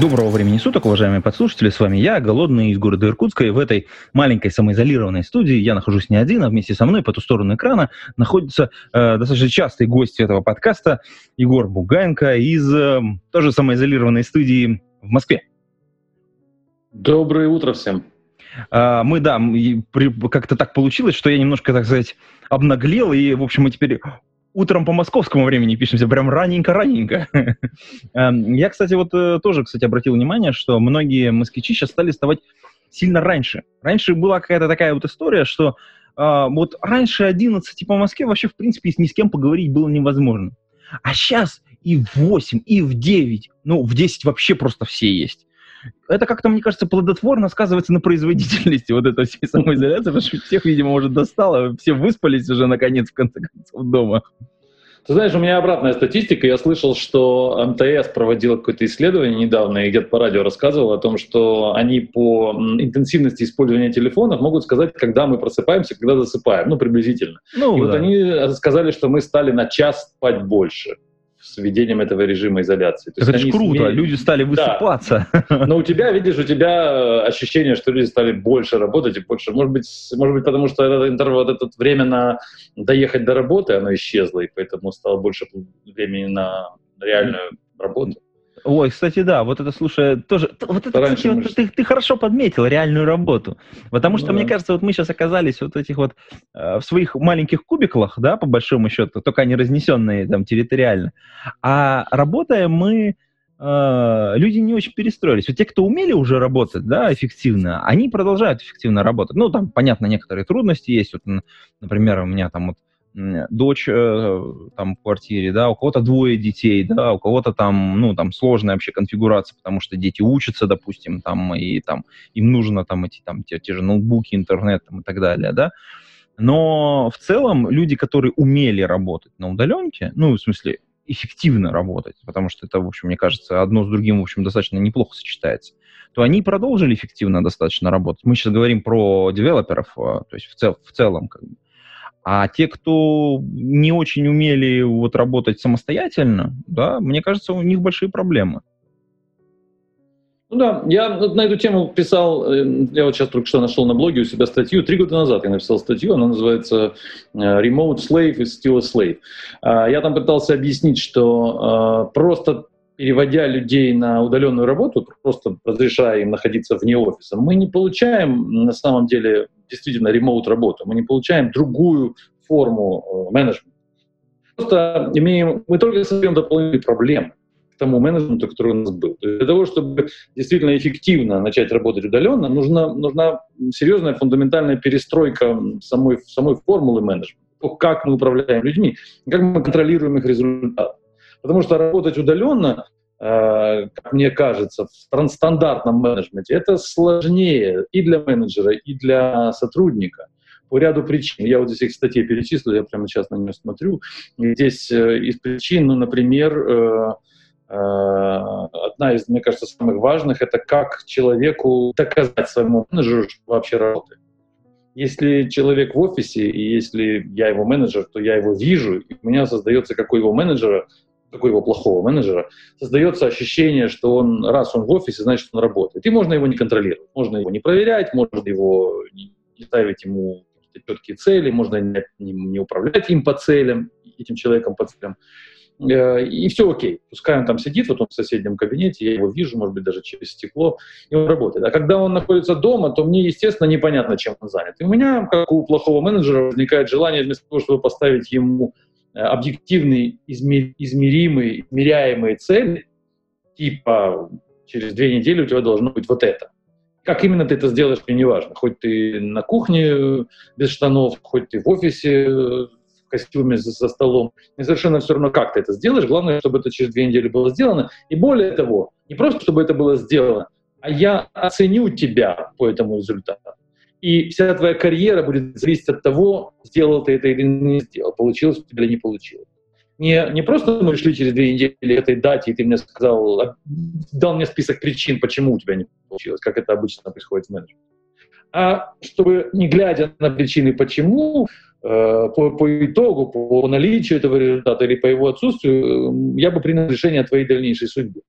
Доброго времени суток, уважаемые подслушатели. С вами я, Голодный из города Иркутска. И в этой маленькой самоизолированной студии я нахожусь не один, а вместе со мной по ту сторону экрана находится э, достаточно частый гость этого подкаста Егор Бугаенко из э, тоже самоизолированной студии в Москве. Доброе утро всем. А, мы, да, как-то так получилось, что я немножко, так сказать, обнаглел, и, в общем, мы теперь утром по московскому времени пишемся, прям раненько-раненько. Эм, я, кстати, вот э, тоже, кстати, обратил внимание, что многие москвичи сейчас стали вставать сильно раньше. Раньше была какая-то такая вот история, что э, вот раньше 11 по Москве вообще, в принципе, ни с кем поговорить было невозможно. А сейчас и в 8, и в 9, ну, в 10 вообще просто все есть это как-то, мне кажется, плодотворно сказывается на производительности вот этой всей самоизоляции, потому что всех, видимо, уже достало, все выспались уже, наконец, в конце концов, дома. Ты знаешь, у меня обратная статистика. Я слышал, что МТС проводила какое-то исследование недавно и где-то по радио рассказывал о том, что они по интенсивности использования телефонов могут сказать, когда мы просыпаемся, когда засыпаем, ну, приблизительно. Ну, и да. вот они сказали, что мы стали на час спать больше с введением этого режима изоляции. То это же круто, смеют... люди стали высыпаться. Да. Но у тебя, видишь, у тебя ощущение, что люди стали больше работать и больше. Может быть, может быть потому что этот интервал, вот это время на доехать до работы, оно исчезло, и поэтому стало больше времени на реальную работу. Ой, кстати, да, вот это, слушай, тоже, вот это, кстати, вот, ты, ты хорошо подметил реальную работу, потому что, ну, мне да. кажется, вот мы сейчас оказались вот этих вот э, в своих маленьких кубиклах, да, по большому счету, только они разнесенные там территориально, а работая мы, э, люди не очень перестроились. Вот те, кто умели уже работать, да, эффективно, они продолжают эффективно работать. Ну, там, понятно, некоторые трудности есть, вот, например, у меня там вот дочь э, там в квартире, да, у кого-то двое детей, да, у кого-то там, ну, там сложная вообще конфигурация, потому что дети учатся, допустим, там, и там им нужно там эти, там, те, те же ноутбуки, интернет там, и так далее, да. Но в целом люди, которые умели работать на удаленке, ну, в смысле, эффективно работать, потому что это, в общем, мне кажется, одно с другим, в общем, достаточно неплохо сочетается, то они продолжили эффективно достаточно работать. Мы сейчас говорим про девелоперов, а, то есть в, цел, в целом, как бы. А те, кто не очень умели вот работать самостоятельно, да, мне кажется, у них большие проблемы. Ну да, я на эту тему писал, э, я вот сейчас только что нашел на блоге у себя статью, три года назад я написал статью, она называется э, «Remote Slave is still a slave». А, я там пытался объяснить, что а, просто переводя людей на удаленную работу, просто разрешая им находиться вне офиса, мы не получаем на самом деле действительно ремоут работу, мы не получаем другую форму э, менеджмента. Просто имеем, мы только создаем дополнительные проблемы к тому менеджменту, который у нас был. Для того, чтобы действительно эффективно начать работать удаленно, нужна, нужна серьезная фундаментальная перестройка самой, самой формулы менеджмента. То, как мы управляем людьми, как мы контролируем их результаты. Потому что работать удаленно Э, как мне кажется, в стандартном менеджменте, это сложнее и для менеджера, и для сотрудника по ряду причин. Я вот здесь их статей перечислил, я прямо сейчас на нее смотрю. И здесь э, из причин, ну, например, э, одна из, мне кажется, самых важных, это как человеку доказать своему менеджеру, что вообще работает. Если человек в офисе, и если я его менеджер, то я его вижу, и у меня создается, как у его менеджера, такой его плохого менеджера, создается ощущение, что он, раз он в офисе, значит, он работает. И можно его не контролировать, можно его не проверять, можно его не ставить ему четкие цели, можно не, не управлять им по целям, этим человеком по целям. Э, и все окей. Пускай он там сидит, вот он в соседнем кабинете, я его вижу, может быть, даже через стекло, и он работает. А когда он находится дома, то мне, естественно, непонятно, чем он занят. И у меня, как у плохого менеджера, возникает желание вместо того, чтобы поставить ему объективные, измеримые, измеряемые цели, типа через две недели у тебя должно быть вот это. Как именно ты это сделаешь, мне не важно. Хоть ты на кухне без штанов, хоть ты в офисе в костюме за, за столом. Мне совершенно все равно, как ты это сделаешь. Главное, чтобы это через две недели было сделано. И более того, не просто, чтобы это было сделано, а я оценю тебя по этому результату. И вся твоя карьера будет зависеть от того, сделал ты это или не сделал, получилось у тебя или не получилось. Не, не просто мы шли через две недели этой дате, и ты мне сказал, а, дал мне список причин, почему у тебя не получилось, как это обычно происходит в менеджменте. А чтобы, не глядя на причины почему, э, по, по итогу, по наличию этого результата или по его отсутствию, я бы принял решение о твоей дальнейшей судьбе.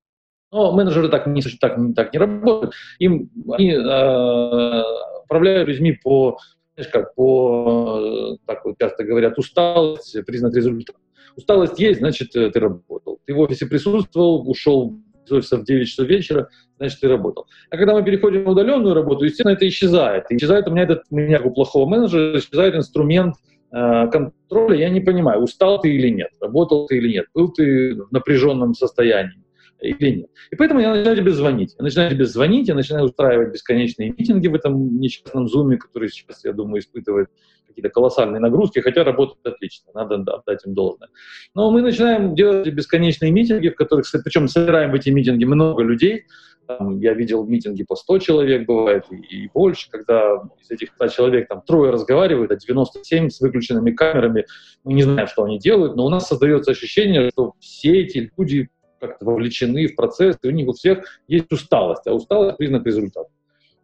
Но менеджеры так не, так, так не работают. Им, они э, управляют людьми по, знаешь, как по, так вот часто говорят, усталость, признак результата. Усталость есть, значит, э, ты работал. Ты в офисе присутствовал, ушел из офиса в 9 часов вечера, значит, ты работал. А когда мы переходим на удаленную работу, естественно, это исчезает. Исчезает у меня этот, у меня, у плохого менеджера, исчезает инструмент э, контроля. Я не понимаю, устал ты или нет, работал ты или нет, был ты в напряженном состоянии или нет. И поэтому я начинаю тебе звонить. Я начинаю тебе звонить, я начинаю устраивать бесконечные митинги в этом несчастном зуме, который сейчас, я думаю, испытывает какие-то колоссальные нагрузки, хотя работает отлично, надо отдать им должное. Но мы начинаем делать бесконечные митинги, в которых, причем собираем в эти митинги много людей, там, я видел митинги по 100 человек, бывает, и, и больше, когда из этих 100 человек там трое разговаривают, а 97 с выключенными камерами. Мы не знаем, что они делают, но у нас создается ощущение, что все эти люди как-то вовлечены в процесс, и у них у всех есть усталость, а усталость – признак результата,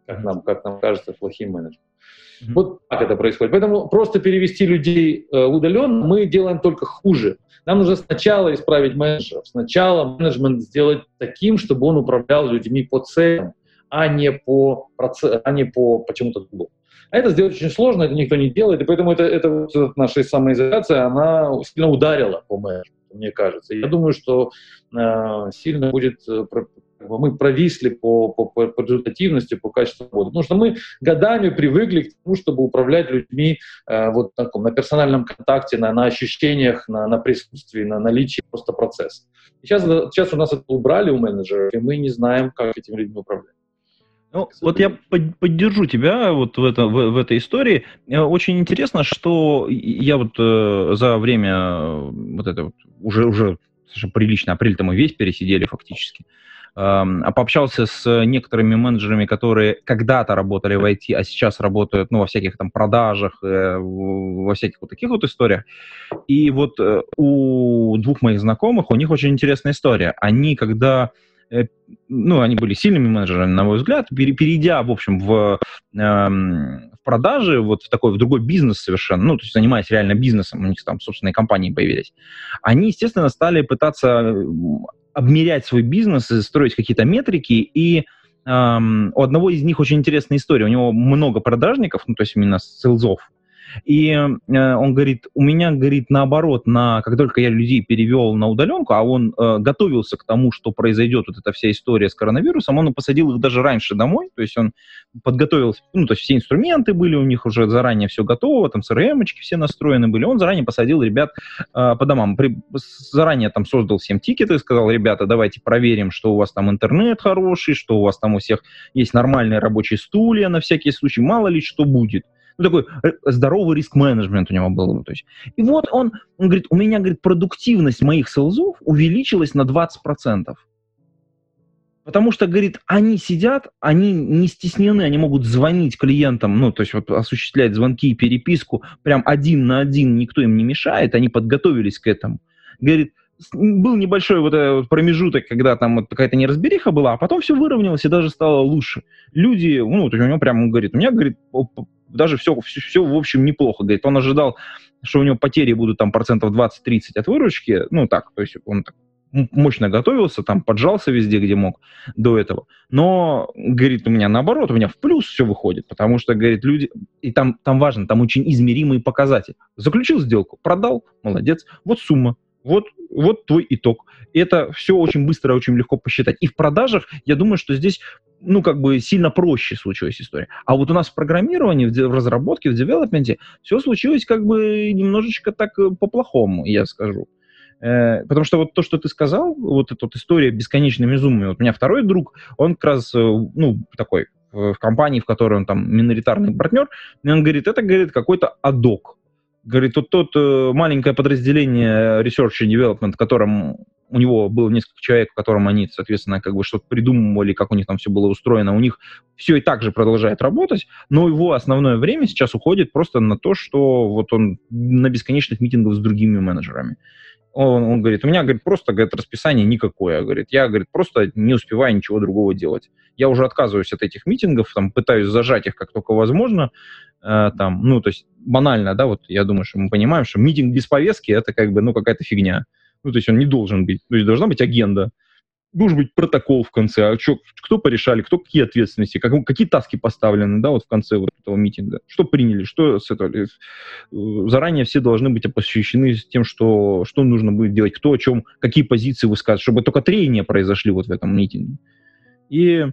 как нам, как нам кажется, плохим менеджером. Mm-hmm. Вот так это происходит. Поэтому просто перевести людей э, удаленно мы делаем только хуже. Нам нужно сначала исправить менеджеров, сначала менеджмент сделать таким, чтобы он управлял людьми по целям, а не по, а не по почему-то другому. А это сделать очень сложно, это никто не делает, и поэтому это, это вот наша самоизоляция, она сильно ударила по менеджменту мне кажется. Я думаю, что э, сильно будет э, мы провисли по, по, по результативности, по качеству работы. Потому что мы годами привыкли к тому, чтобы управлять людьми э, вот на, на персональном контакте, на, на ощущениях, на, на присутствии, на наличии просто процесса. сейчас, сейчас у нас это убрали у менеджеров, и мы не знаем, как этими людьми управлять. Ну, вот я поддержу тебя вот в, это, в, в этой истории. Э, очень интересно, что я вот э, за время э, вот это вот, уже, уже совершенно прилично, апрель-то мы весь пересидели фактически, э, пообщался с некоторыми менеджерами, которые когда-то работали в IT, а сейчас работают, ну, во всяких там продажах, э, во всяких вот таких вот историях. И вот э, у двух моих знакомых, у них очень интересная история. Они, когда ну, они были сильными менеджерами, на мой взгляд, перейдя, в общем, в, эм, в продажи, вот в такой, в другой бизнес совершенно, ну, то есть занимаясь реально бизнесом, у них там собственные компании появились, они, естественно, стали пытаться обмерять свой бизнес, строить какие-то метрики, и эм, у одного из них очень интересная история, у него много продажников, ну, то есть именно селзов, и э, он говорит, у меня, говорит, наоборот, на, как только я людей перевел на удаленку, а он э, готовился к тому, что произойдет вот эта вся история с коронавирусом, он посадил их даже раньше домой, то есть он подготовился, ну, то есть все инструменты были у них уже заранее все готово, там CRM-очки все настроены были, он заранее посадил ребят э, по домам, При, заранее там создал всем тикеты, сказал, ребята, давайте проверим, что у вас там интернет хороший, что у вас там у всех есть нормальные рабочие стулья на всякий случай, мало ли что будет ну, такой э, здоровый риск-менеджмент у него был. Ну, то есть. И вот он, он говорит, у меня, говорит, продуктивность моих селзов увеличилась на 20%. Потому что, говорит, они сидят, они не стеснены, они могут звонить клиентам, ну, то есть вот осуществлять звонки и переписку прям один на один, никто им не мешает, они подготовились к этому. Говорит, был небольшой вот этот промежуток, когда там вот какая-то неразбериха была, а потом все выровнялось и даже стало лучше. Люди, ну, то есть у него прямо говорит, у меня, говорит, даже все, все, все, в общем, неплохо. Говорит, он ожидал, что у него потери будут там процентов 20-30 от выручки. Ну, так, то есть он так мощно готовился, там поджался везде, где мог до этого. Но, говорит, у меня наоборот, у меня в плюс все выходит, потому что, говорит, люди... И там, там важно, там очень измеримые показатели. Заключил сделку, продал, молодец, вот сумма, вот, вот твой итог. Это все очень быстро, очень легко посчитать. И в продажах, я думаю, что здесь ну, как бы сильно проще случилась история. А вот у нас в программировании, в, разработке, в девелопменте все случилось как бы немножечко так э, по-плохому, я скажу. Э, потому что вот то, что ты сказал, вот эта вот история бесконечными зумами, вот у меня второй друг, он как раз, э, ну, такой, в, в компании, в которой он там миноритарный партнер, и он говорит, это, говорит, какой-то адок. Говорит, вот тот маленькое подразделение Research and Development, которым у него было несколько человек, которым они, соответственно, как бы что-то придумывали, как у них там все было устроено, у них все и так же продолжает работать, но его основное время сейчас уходит просто на то, что вот он на бесконечных митингах с другими менеджерами. Он, он говорит, у меня, говорит, просто, говорит, расписание никакое. Говорит, я, говорит, просто не успеваю ничего другого делать. Я уже отказываюсь от этих митингов, там, пытаюсь зажать их как только возможно. Э, там, ну, то есть банально, да, вот я думаю, что мы понимаем, что митинг без повестки это как бы, ну, какая-то фигня. Ну, то есть он не должен быть. То есть должна быть агенда должен быть протокол в конце, а что, кто порешали, кто какие ответственности, как, какие таски поставлены, да, вот в конце вот этого митинга, что приняли, что с этого. Э, заранее все должны быть посвящены тем, что, что нужно будет делать, кто о чем, какие позиции высказывать, чтобы только трения произошли вот в этом митинге. И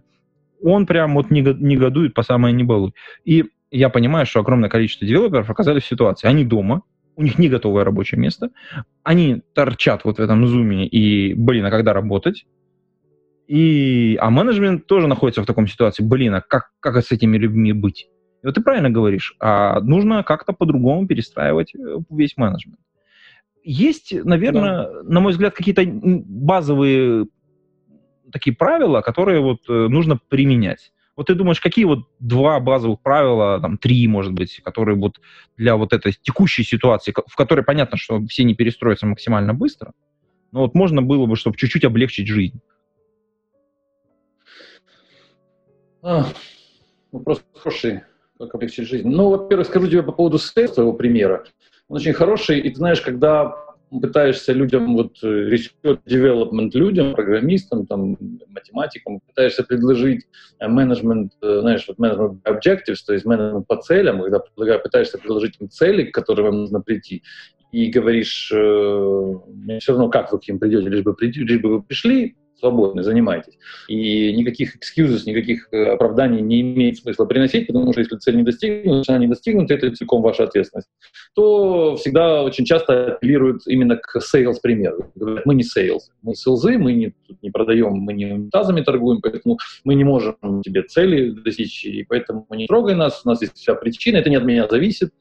он прям вот негодует по самое не балуй. И я понимаю, что огромное количество девелоперов оказались в ситуации, они дома, у них не готовое рабочее место, они торчат вот в этом зуме и, блин, а когда работать? И, а менеджмент тоже находится в таком ситуации. Блин, а как, как с этими людьми быть? И вот ты правильно говоришь, а нужно как-то по-другому перестраивать э, весь менеджмент. Есть, наверное, да. на мой взгляд, какие-то базовые такие правила, которые вот э, нужно применять. Вот ты думаешь, какие вот два базовых правила, там, три, может быть, которые вот для вот этой текущей ситуации, в которой понятно, что все не перестроятся максимально быстро, но вот можно было бы, чтобы чуть-чуть облегчить жизнь. А, вопрос хороший, как облегчить жизнь. Ну, во-первых, скажу тебе по поводу своего примера. Он очень хороший, и ты знаешь, когда пытаешься людям, вот э, research development людям, программистам, там, математикам, пытаешься предложить э, менеджмент, э, знаешь, вот менеджмент objectives, то есть менеджмент по целям, когда пытаешься предложить им цели, к которым вам нужно прийти, и говоришь, э, все равно, как вы к ним придете, лишь бы, лишь бы вы пришли, свободны, занимайтесь. И никаких excuses, никаких э, оправданий не имеет смысла приносить, потому что если цель не достигнута, она не достигнута, это целиком ваша ответственность, то всегда очень часто апеллируют именно к sales примеру. Говорят, мы не sales, мы селзы, мы не, не продаем, мы не унитазами торгуем, поэтому мы не можем тебе цели достичь, и поэтому не трогай нас, у нас есть вся причина, это не от меня зависит,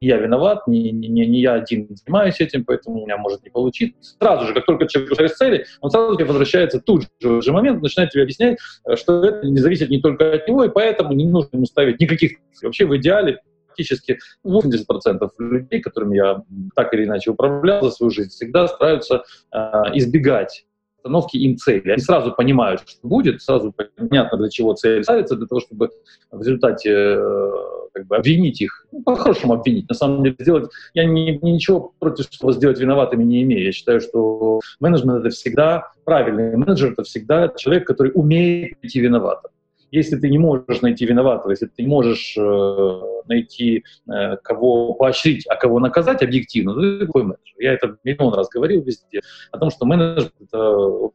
я виноват, не, не, не, я один занимаюсь этим, поэтому у меня может не получиться. Сразу же, как только человек решает цели, он сразу тебе возвращается тут же, в же момент, начинает тебе объяснять, э, что это не зависит не только от него, и поэтому не нужно ему ставить никаких Вообще в идеале практически 80% людей, которыми я так или иначе управлял за свою жизнь, всегда стараются э, избегать установки им цели. Они сразу понимают, что будет, сразу понятно, для чего цель ставится, для того, чтобы в результате э, как бы обвинить их, ну, по-хорошему обвинить. На самом деле сделать, я не, ничего против того сделать виноватыми не имею. Я считаю, что менеджмент это всегда правильный менеджер, это всегда человек, который умеет идти виноватым. Если ты не можешь найти виноватого, если ты не можешь э, найти, э, кого поощрить, а кого наказать объективно, то ты такой менеджер. Я это миллион раз говорил везде, о том, что менеджер — это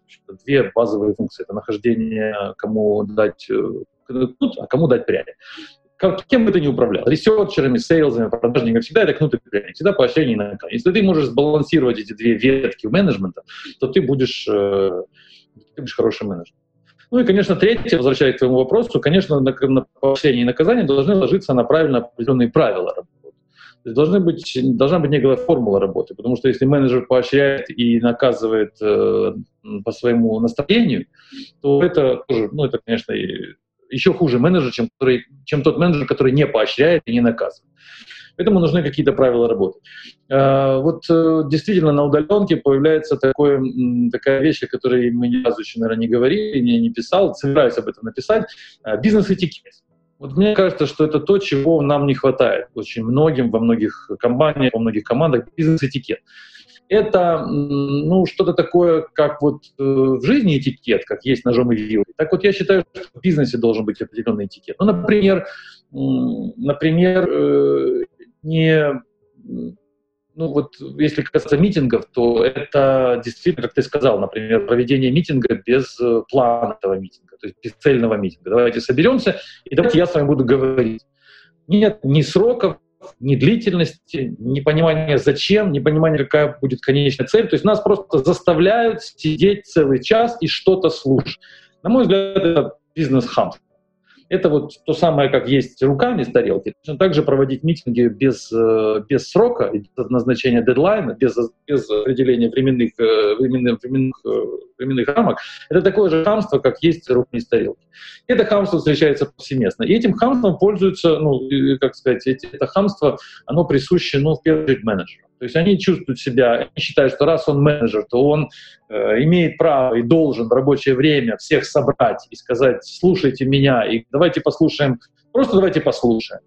две базовые функции. Это нахождение, кому дать э, кнут, а кому дать пряник кем бы ты ни управлял, ресерчерами, сейлзами, продажниками, всегда это кнут и пряник, всегда поощрение и наказание. Если ты можешь сбалансировать эти две ветки менеджмента, то ты будешь, э, ты будешь хороший менеджер. Ну и, конечно, третье, возвращаясь к твоему вопросу, конечно, на, на поощрение и наказание должны ложиться на правильно определенные правила работы. То есть должны быть, должна быть некая формула работы, потому что если менеджер поощряет и наказывает э, по своему настроению, то это тоже, ну это, конечно, еще хуже менеджер, чем, который, чем тот менеджер, который не поощряет и не наказывает. Поэтому нужны какие-то правила работы. А, вот э, действительно на удаленке появляется такое, такая вещь, о которой мы ни разу еще, наверное, не говорили, не, не писал, собираюсь об этом написать. А, бизнес-этикет. Вот мне кажется, что это то, чего нам не хватает очень многим во многих компаниях, во многих командах бизнес-этикет. Это ну, что-то такое, как вот э, в жизни этикет, как есть ножом и вилкой. Так вот я считаю, что в бизнесе должен быть определенный этикет. Ну, например, например, э, не ну вот если касаться митингов, то это действительно, как ты сказал, например, проведение митинга без э, плана этого митинга, то есть без цельного митинга. Давайте соберемся, и давайте я с вами буду говорить. Нет ни сроков, ни длительности, ни понимания зачем, ни понимания, какая будет конечная цель. То есть нас просто заставляют сидеть целый час и что-то слушать. На мой взгляд, это бизнес-хамство. Это вот то самое, как есть руками с тарелки. Точно так же проводить митинги без, э, без срока, без назначения дедлайна, без, без определения временных, э, временных, временных, э, временных рамок. Это такое же хамство, как есть руками с тарелки. Это хамство встречается повсеместно. И этим хамством пользуются, ну, как сказать, это хамство, оно присуще, ну, в первую очередь, менеджерам. То есть они чувствуют себя, они считают, что раз он менеджер, то он э, имеет право и должен в рабочее время всех собрать и сказать, слушайте меня, и давайте послушаем, просто давайте послушаем.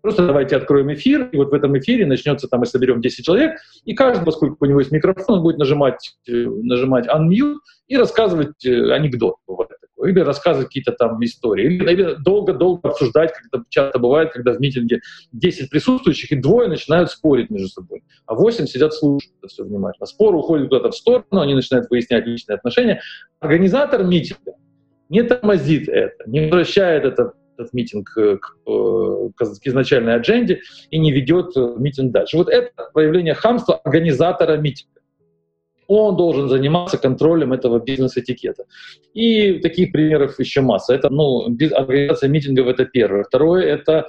Просто давайте откроем эфир, и вот в этом эфире начнется, там мы соберем 10 человек, и каждый, поскольку у него есть микрофон, он будет нажимать, э, нажимать unmute и рассказывать э, анекдот, бывает или рассказывать какие-то там истории, или долго-долго обсуждать, как это часто бывает, когда в митинге 10 присутствующих, и двое начинают спорить между собой, а 8 сидят слушают это все внимательно. Спор уходит куда-то в сторону, они начинают выяснять личные отношения. Организатор митинга не тормозит это, не возвращает это этот митинг к, к, к изначальной адженде и не ведет митинг дальше. Вот это проявление хамства организатора митинга. Он должен заниматься контролем этого бизнес-этикета. И таких примеров еще масса. Это, ну, организация митингов — это первое. Второе — это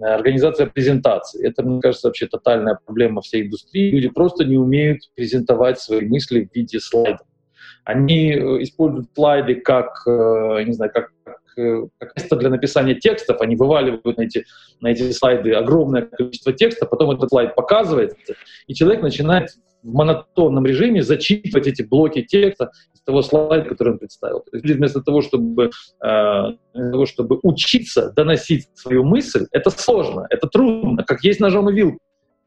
организация презентации. Это, мне кажется, вообще тотальная проблема всей индустрии. Люди просто не умеют презентовать свои мысли в виде слайдов. Они э, используют слайды как, э, не знаю, как Э, как место для написания текстов, они вываливают на эти, на эти слайды огромное количество текста, потом этот слайд показывается, и человек начинает в монотонном режиме зачитывать эти блоки текста из того слайда, который он представил. То есть вместо того, чтобы, э, того, чтобы учиться доносить свою мысль, это сложно, это трудно, как есть ножом и вилкой.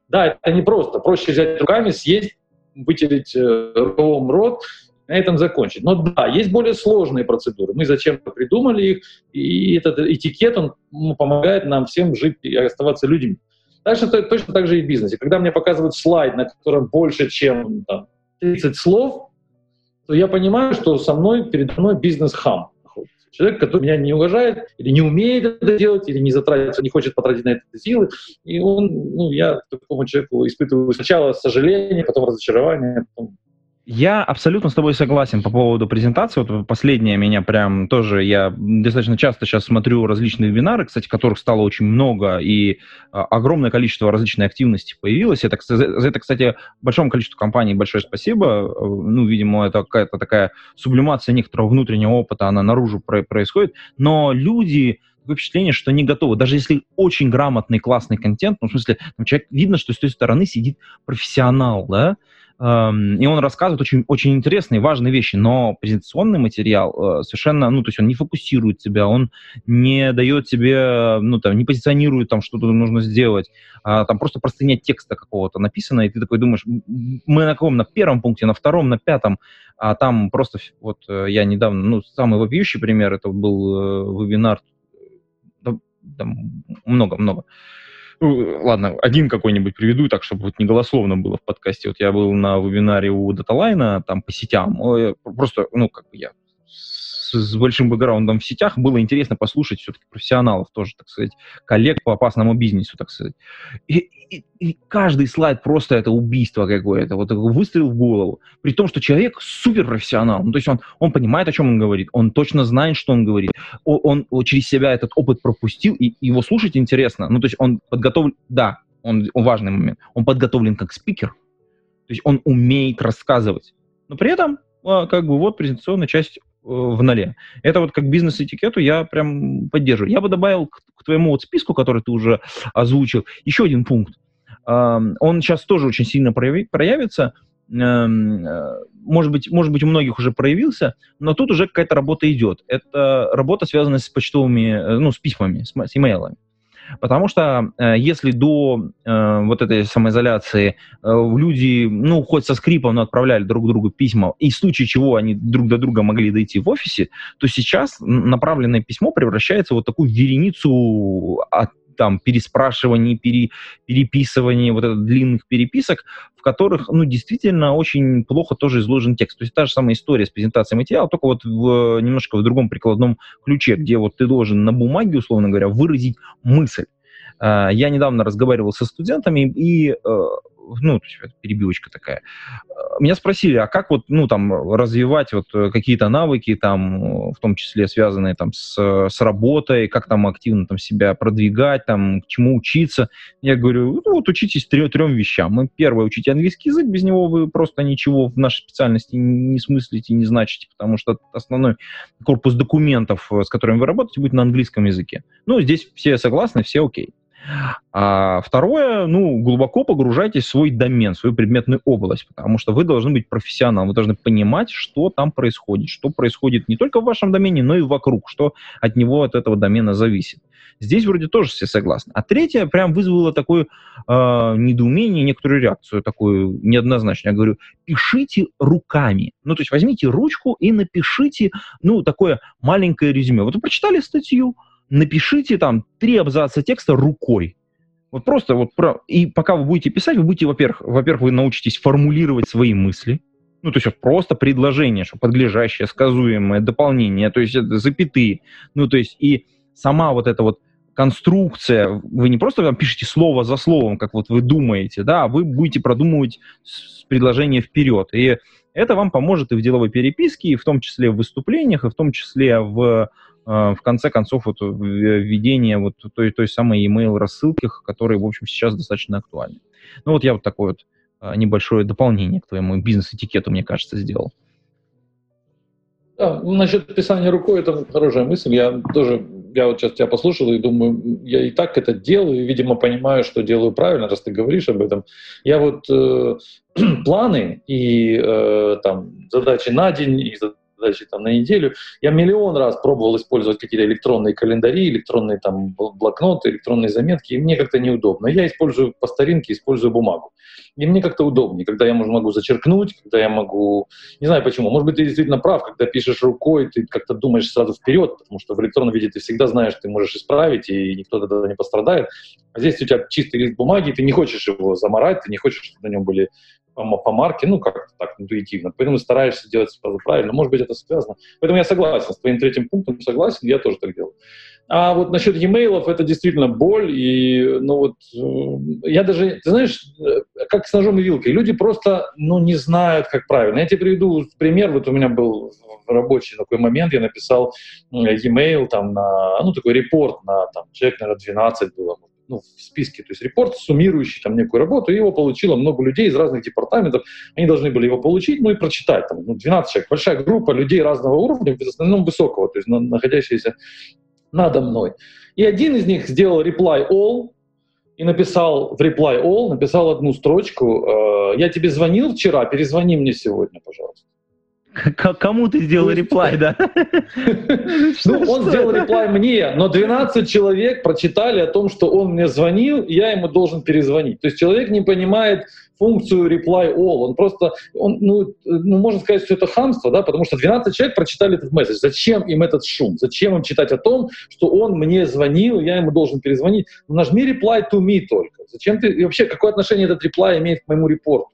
Да, это не просто. Проще взять руками, съесть, вытереть э, рукавом рот на этом закончить. Но да, есть более сложные процедуры. Мы зачем-то придумали их, и этот этикет, он помогает нам всем жить и оставаться людьми. Так что точно так же и в бизнесе. Когда мне показывают слайд, на котором больше, чем там, 30 слов, то я понимаю, что со мной передо мной бизнес-хам. Человек, который меня не уважает, или не умеет это делать, или не затратит, не хочет потратить на это силы. И он, ну, я такому человеку испытываю сначала сожаление, потом разочарование, потом я абсолютно с тобой согласен по поводу презентации. Вот последняя меня прям тоже, я достаточно часто сейчас смотрю различные вебинары, кстати, которых стало очень много, и а, огромное количество различной активности появилось. Это, за это, кстати, большому количеству компаний большое спасибо. Ну, видимо, это какая-то такая сублимация некоторого внутреннего опыта, она наружу происходит. Но люди, такое впечатление, что не готовы. Даже если очень грамотный, классный контент, ну, в смысле, там человек, видно, что с той стороны сидит профессионал, да, и он рассказывает очень, очень интересные, важные вещи, но презентационный материал э, совершенно, ну, то есть он не фокусирует тебя, он не дает тебе, ну, там, не позиционирует там, что-то нужно сделать, а, там просто простыня текста какого-то написано, и ты такой думаешь, мы на каком, на первом пункте, на втором, на пятом, а там просто, вот э, я недавно, ну, самый вопиющий пример, это был э, вебинар, много-много, ну, ладно, один какой-нибудь приведу, так, чтобы вот не голословно было в подкасте. Вот я был на вебинаре у Даталайна, там по сетям, просто, ну, как бы я с большим бэкграундом в сетях, было интересно послушать все-таки профессионалов тоже, так сказать, коллег по опасному бизнесу, так сказать. И, и, и каждый слайд просто это убийство какое-то, вот выстрел в голову. При том, что человек суперпрофессионал, ну, то есть он, он понимает, о чем он говорит, он точно знает, что он говорит, он, он через себя этот опыт пропустил, и его слушать интересно. Ну, то есть он подготовлен, да, он, он важный момент, он подготовлен как спикер, то есть он умеет рассказывать. Но при этом, а, как бы, вот презентационная часть в ноле. Это вот как бизнес-этикету я прям поддерживаю. Я бы добавил к, к твоему вот списку, который ты уже озвучил, еще один пункт. Он сейчас тоже очень сильно проявится. Может быть, может быть, у многих уже проявился, но тут уже какая-то работа идет. Это работа, связанная с почтовыми, э, ну, с письмами, с, с имейлами. Потому что э, если до э, вот этой самоизоляции э, люди, ну, хоть со скрипом, но отправляли друг другу письма, и в случае чего они друг до друга могли дойти в офисе, то сейчас направленное письмо превращается в вот такую вереницу от там переспрашиваний, пере, переписываний, вот этот длинных переписок, в которых, ну, действительно очень плохо тоже изложен текст. То есть та же самая история с презентацией материала, только вот в, немножко в другом прикладном ключе, где вот ты должен на бумаге, условно говоря, выразить мысль. А, я недавно разговаривал со студентами, и э, ну, перебивочка такая. Меня спросили, а как вот, ну, там, развивать вот какие-то навыки, там, в том числе связанные там с, с работой, как там активно там себя продвигать, там, к чему учиться. Я говорю, ну, вот учитесь трем, трем вещам. Первое, учите английский язык, без него вы просто ничего в нашей специальности не смыслите, не значите, потому что основной корпус документов, с которыми вы работаете, будет на английском языке. Ну, здесь все согласны, все окей. А второе, ну, глубоко погружайтесь в свой домен, в свою предметную область, потому что вы должны быть профессионалом, вы должны понимать, что там происходит, что происходит не только в вашем домене, но и вокруг, что от него, от этого домена зависит. Здесь вроде тоже все согласны. А третье прям вызвало такое э, недоумение, некоторую реакцию такую неоднозначную. Я говорю, пишите руками. Ну, то есть возьмите ручку и напишите, ну, такое маленькое резюме. Вот вы прочитали статью, напишите там три абзаца текста рукой. Вот просто вот про... И пока вы будете писать, вы будете, во-первых, во-первых, вы научитесь формулировать свои мысли, ну, то есть просто предложение, что подлежащее, сказуемое, дополнение, то есть это запятые, ну, то есть и сама вот эта вот конструкция, вы не просто там пишете слово за словом, как вот вы думаете, да, а вы будете продумывать предложение вперед. И это вам поможет и в деловой переписке, и в том числе в выступлениях, и в том числе в в конце концов, вот, введение вот той, той самой email рассылки, которые, в общем, сейчас достаточно актуальны. Ну вот я вот такое вот а, небольшое дополнение к твоему бизнес-этикету, мне кажется, сделал. Да, насчет писания рукой это хорошая мысль. Я тоже, я вот сейчас тебя послушал и думаю, я и так это делаю, и, видимо, понимаю, что делаю правильно, раз ты говоришь об этом. Я вот э, планы и э, там задачи на день и задачи там, на неделю. Я миллион раз пробовал использовать какие-то электронные календари, электронные там блокноты, электронные заметки, и мне как-то неудобно. Я использую по старинке, использую бумагу. И мне как-то удобнее, когда я могу зачеркнуть, когда я могу... Не знаю почему. Может быть, ты действительно прав, когда пишешь рукой, ты как-то думаешь сразу вперед, потому что в электронном виде ты всегда знаешь, ты можешь исправить, и никто тогда не пострадает. А здесь у тебя чистый лист бумаги, ты не хочешь его заморать, ты не хочешь, чтобы на нем были по, марке, ну, как-то так интуитивно. Поэтому стараешься делать сразу правильно. Может быть, это связано. Поэтому я согласен с твоим третьим пунктом, согласен, я тоже так делаю. А вот насчет e-mail это действительно боль. И, ну вот, э, я даже, ты знаешь, э, как с ножом и вилкой. Люди просто, ну, не знают, как правильно. Я тебе приведу пример. Вот у меня был рабочий такой момент. Я написал e-mail там на, ну, такой репорт на, там, человек, наверное, 12 было, ну, в списке, то есть репорт, суммирующий там некую работу, и его получило много людей из разных департаментов, они должны были его получить, ну и прочитать, там, ну, 12 человек, большая группа людей разного уровня, в основном высокого, то есть находящиеся надо мной. И один из них сделал reply all, и написал в reply all, написал одну строчку, э, я тебе звонил вчера, перезвони мне сегодня, пожалуйста. Кому ты сделал реплай, да? Ну, он сделал реплай мне, но 12 человек прочитали о том, что он мне звонил, и я ему должен перезвонить. То есть человек не понимает функцию reply all. Он просто, он, ну, ну, можно сказать, что это хамство, да, потому что 12 человек прочитали этот месседж. Зачем им этот шум? Зачем им читать о том, что он мне звонил, я ему должен перезвонить? Ну, нажми reply to me только. Зачем ты, и вообще, какое отношение этот reply имеет к моему репорту?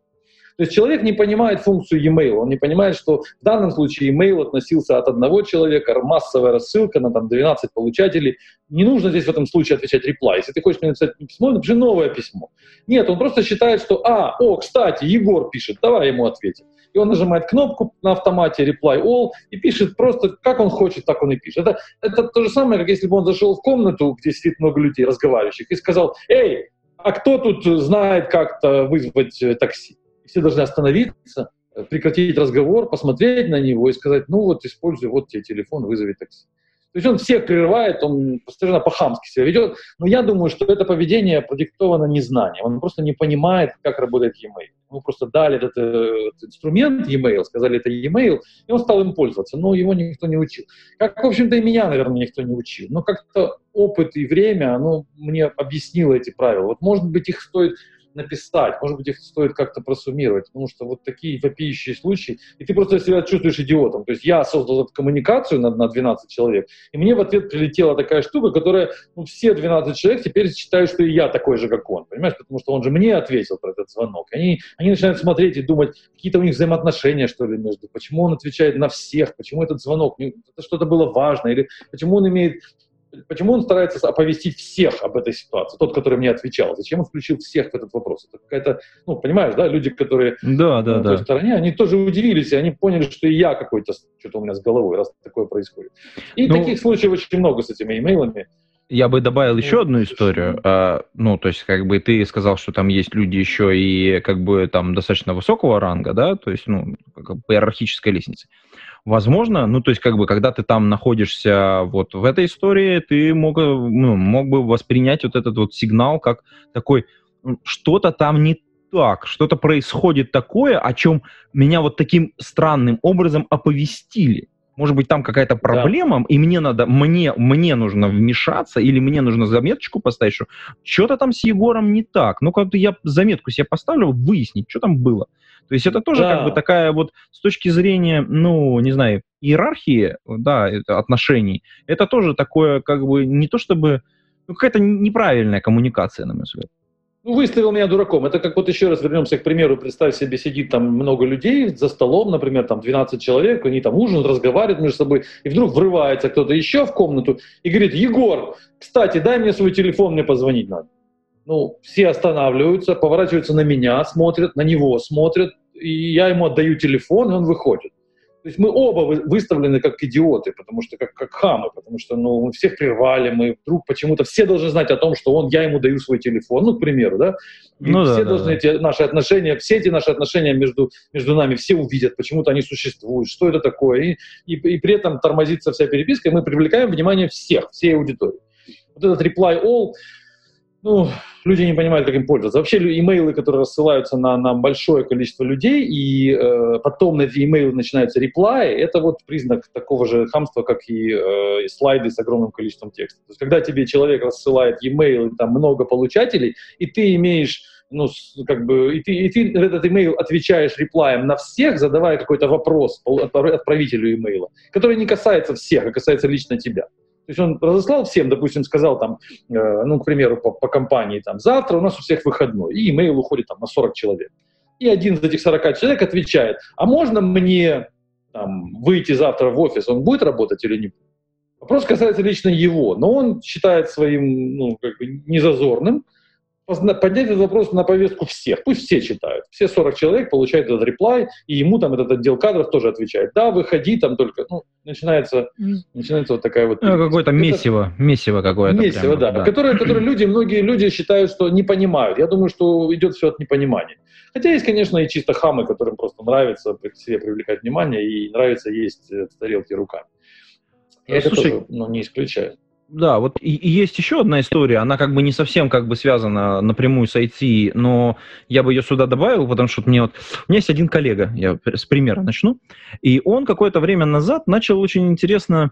То есть человек не понимает функцию e-mail, он не понимает, что в данном случае e-mail относился от одного человека, массовая рассылка на там, 12 получателей. Не нужно здесь в этом случае отвечать reply. Если ты хочешь мне написать письмо, напиши новое письмо. Нет, он просто считает, что, а, о, кстати, Егор пишет, давай ему ответим. И он нажимает кнопку на автомате reply all и пишет просто, как он хочет, так он и пишет. Это, это то же самое, как если бы он зашел в комнату, где сидит много людей разговаривающих, и сказал, эй, а кто тут знает как-то вызвать э, такси? Все должны остановиться, прекратить разговор, посмотреть на него и сказать, ну вот используй вот тебе телефон, вызови такси. То есть он всех прерывает, он постоянно по-хамски себя ведет. Но я думаю, что это поведение продиктовано незнанием. Он просто не понимает, как работает e-mail. Ему просто дали этот, этот инструмент e-mail, сказали, это e-mail, и он стал им пользоваться. Но его никто не учил. Как, в общем-то, и меня, наверное, никто не учил. Но как-то опыт и время, оно мне объяснило эти правила. Вот, может быть, их стоит написать, может быть, их стоит как-то просуммировать, потому что вот такие вопиющие случаи, и ты просто себя чувствуешь идиотом. То есть я создал эту коммуникацию на, на 12 человек, и мне в ответ прилетела такая штука, которая, ну, все 12 человек теперь считают, что и я такой же, как он, понимаешь, потому что он же мне ответил про этот звонок. Они, они начинают смотреть и думать, какие-то у них взаимоотношения, что ли, между, почему он отвечает на всех, почему этот звонок, это что-то было важно, или почему он имеет Почему он старается оповестить всех об этой ситуации? Тот, который мне отвечал. Зачем он включил всех в этот вопрос? Это какая-то, ну, понимаешь, да, люди, которые да, да, на да. той стороне, они тоже удивились, и они поняли, что и я какой-то, что-то у меня с головой, раз такое происходит. И ну, таких случаев очень много с этими имейлами. Я бы добавил еще одну историю. А, ну, то есть, как бы ты сказал, что там есть люди еще и как бы там достаточно высокого ранга, да, то есть, ну, как бы по иерархической лестнице. Возможно, ну, то есть, как бы, когда ты там находишься вот в этой истории, ты мог, ну, мог бы воспринять вот этот вот сигнал как такой, что-то там не так, что-то происходит такое, о чем меня вот таким странным образом оповестили может быть, там какая-то проблема, да. и мне надо, мне, мне нужно вмешаться, или мне нужно заметочку поставить, что что-то там с Егором не так. Ну, как-то я заметку себе поставлю, выяснить, что там было. То есть это тоже да. как бы такая вот с точки зрения, ну, не знаю, иерархии, да, отношений, это тоже такое как бы не то чтобы, ну, какая-то неправильная коммуникация, на мой взгляд ну, выставил меня дураком. Это как вот еще раз вернемся к примеру, представь себе, сидит там много людей за столом, например, там 12 человек, они там ужинают, разговаривают между собой, и вдруг врывается кто-то еще в комнату и говорит, Егор, кстати, дай мне свой телефон, мне позвонить надо. Ну, все останавливаются, поворачиваются на меня, смотрят, на него смотрят, и я ему отдаю телефон, и он выходит. То есть мы оба выставлены как идиоты, потому что как, как хамы, потому что ну, мы всех прервали, мы вдруг почему-то все должны знать о том, что он, я ему даю свой телефон, ну, к примеру, да, и ну, все да, должны да. эти наши отношения, все эти наши отношения между, между нами, все увидят, почему-то они существуют, что это такое, и, и, и при этом тормозится вся переписка, и мы привлекаем внимание всех, всей аудитории. Вот этот reply all, ну, люди не понимают, как им пользоваться. Вообще, имейлы, которые рассылаются на, на большое количество людей, и э, потом на эти имейлы начинаются реплаи, это вот признак такого же хамства, как и э, слайды с огромным количеством текста. То есть, когда тебе человек рассылает e-mail, там много получателей, и ты имеешь ну, как бы, и ты, и ты этот имейл отвечаешь реплаем на всех, задавая какой-то вопрос отправителю имейла, который не касается всех, а касается лично тебя. То есть он разослал всем, допустим, сказал там, э, ну, к примеру, по, по компании, там, завтра у нас у всех выходной, и имейл уходит там на 40 человек. И один из этих 40 человек отвечает, а можно мне там, выйти завтра в офис, он будет работать или не будет? Вопрос касается лично его, но он считает своим, ну, как бы незазорным, поднять этот вопрос на повестку всех. Пусть все читают. Все 40 человек получают этот реплай, и ему там этот отдел кадров тоже отвечает. Да, выходи там только. Ну, начинается, начинается вот такая вот... Ну, какое-то месиво, месиво какое-то. Месиво, прямо, да. да. Которое, которое люди, многие люди считают, что не понимают. Я думаю, что идет все от непонимания. Хотя есть, конечно, и чисто хамы, которым просто нравится к себе привлекать внимание и нравится есть э, тарелки руками. Я Слушай, это тоже ну, не исключаю. Да, вот и, и есть еще одна история, она как бы не совсем как бы связана напрямую с IT, но я бы ее сюда добавил, потому что мне вот... У меня есть один коллега, я с примера начну, и он какое-то время назад начал очень интересно,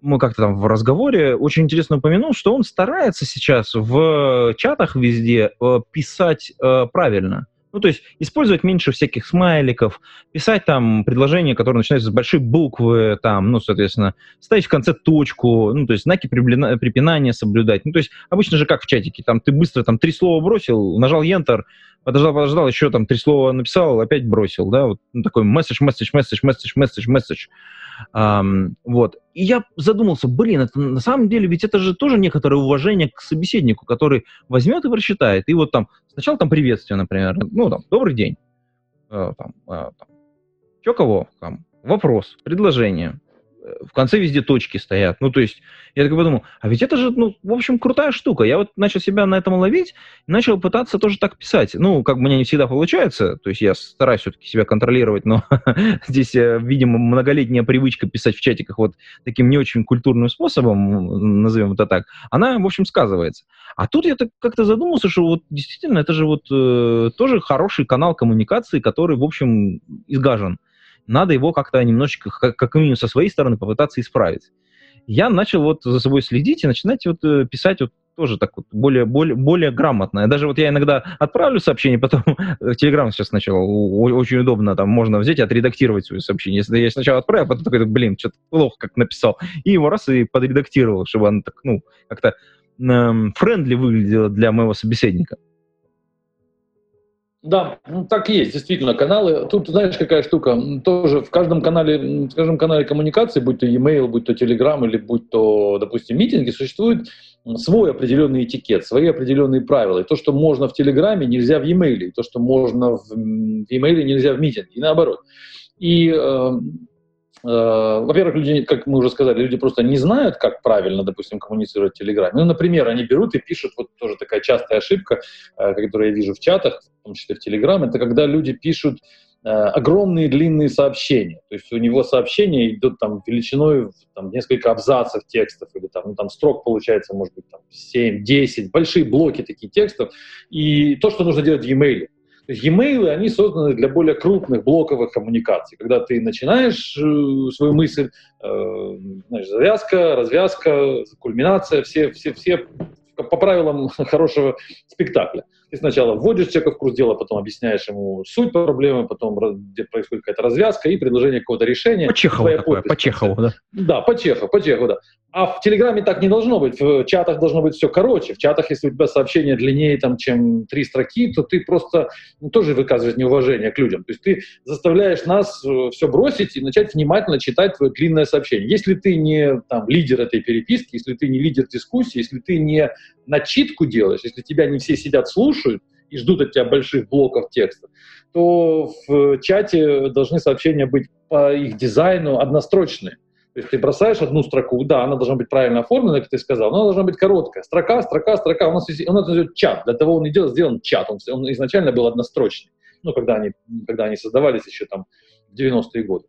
мы как-то там в разговоре очень интересно упомянул, что он старается сейчас в чатах везде э, писать э, правильно. Ну, то есть использовать меньше всяких смайликов, писать там предложения, которые начинаются с большой буквы, там, ну, соответственно, ставить в конце точку, ну, то есть знаки препинания соблюдать. Ну, то есть обычно же как в чатике, там ты быстро там три слова бросил, нажал Enter, подождал, подождал, еще там три слова написал, опять бросил, да, вот ну, такой месседж, месседж, месседж, месседж, месседж, месседж. Вот. И я задумался, блин, это на самом деле ведь это же тоже некоторое уважение к собеседнику, который возьмет и прочитает. И вот там сначала там приветствие, например, ну там добрый день, uh, там, uh, там, чё кого, там, вопрос, предложение, в конце везде точки стоят. Ну, то есть, я так подумал, а ведь это же, ну, в общем, крутая штука. Я вот начал себя на этом ловить, начал пытаться тоже так писать. Ну, как бы мне не всегда получается, то есть я стараюсь все-таки себя контролировать, но здесь, э, видимо, многолетняя привычка писать в чатиках вот таким не очень культурным способом, назовем это так, она, в общем, сказывается. А тут я так как-то задумался, что вот действительно это же вот э, тоже хороший канал коммуникации, который, в общем, изгажен надо его как-то немножечко, как, как минимум со своей стороны, попытаться исправить. Я начал вот за собой следить и начинать вот э, писать вот тоже так вот более, более, более грамотно. Даже вот я иногда отправлю сообщение, потом Телеграм сейчас начал, очень удобно, там можно взять и отредактировать свое сообщение. Если я сначала отправил, потом такой, блин, что-то плохо как написал, и его раз и подредактировал, чтобы оно так, ну, как-то эм, friendly выглядело для моего собеседника. Да, ну, так и есть, действительно, каналы. Тут, знаешь, какая штука, тоже в каждом канале, в каждом канале коммуникации, будь то e-mail, будь то Telegram или будь то, допустим, митинги, существует свой определенный этикет, свои определенные правила. И то, что можно в Телеграме, нельзя в e-mail, и то, что можно в e-mail, нельзя в митинге, и наоборот. И э, во-первых, люди, как мы уже сказали, люди просто не знают, как правильно, допустим, коммуницировать в Телеграме. Ну, например, они берут и пишут, вот тоже такая частая ошибка, э, которую я вижу в чатах, в том числе в Телеграме, это когда люди пишут э, огромные длинные сообщения. То есть у него сообщения идут там величиной в там, несколько абзацев текстов, или там, ну, там строк получается, может быть, там, 7, 10, большие блоки таких текстов. И то, что нужно делать в e-mail. То есть e-mail, они созданы для более крупных блоковых коммуникаций, когда ты начинаешь э, свою мысль, э, знаешь, завязка, развязка, кульминация, все, все, все по правилам хорошего спектакля. Ты сначала вводишь человека в курс дела, потом объясняешь ему суть проблемы, потом где происходит какая-то развязка и предложение какого-то решения. По Чехову такое, по Чехову, да? Да, по Чехову, по Чехову, да. А в Телеграме так не должно быть. В чатах должно быть все короче. В чатах, если у тебя сообщение длиннее, там, чем три строки, то ты просто ну, тоже выказываешь неуважение к людям. То есть ты заставляешь нас э, все бросить и начать внимательно читать твое длинное сообщение. Если ты не там, лидер этой переписки, если ты не лидер дискуссии, если ты не начитку делаешь, если тебя не все сидят, слушают и ждут от тебя больших блоков текста, то в чате должны сообщения быть по их дизайну однострочные. То есть ты бросаешь одну строку, да, она должна быть правильно оформлена, как ты сказал, но она должна быть короткая. Строка, строка, строка. У нас, у нас идет чат. Для того он и делал, сделан чат. Он, он изначально был однострочный. Ну, когда они, когда они создавались еще там в 90-е годы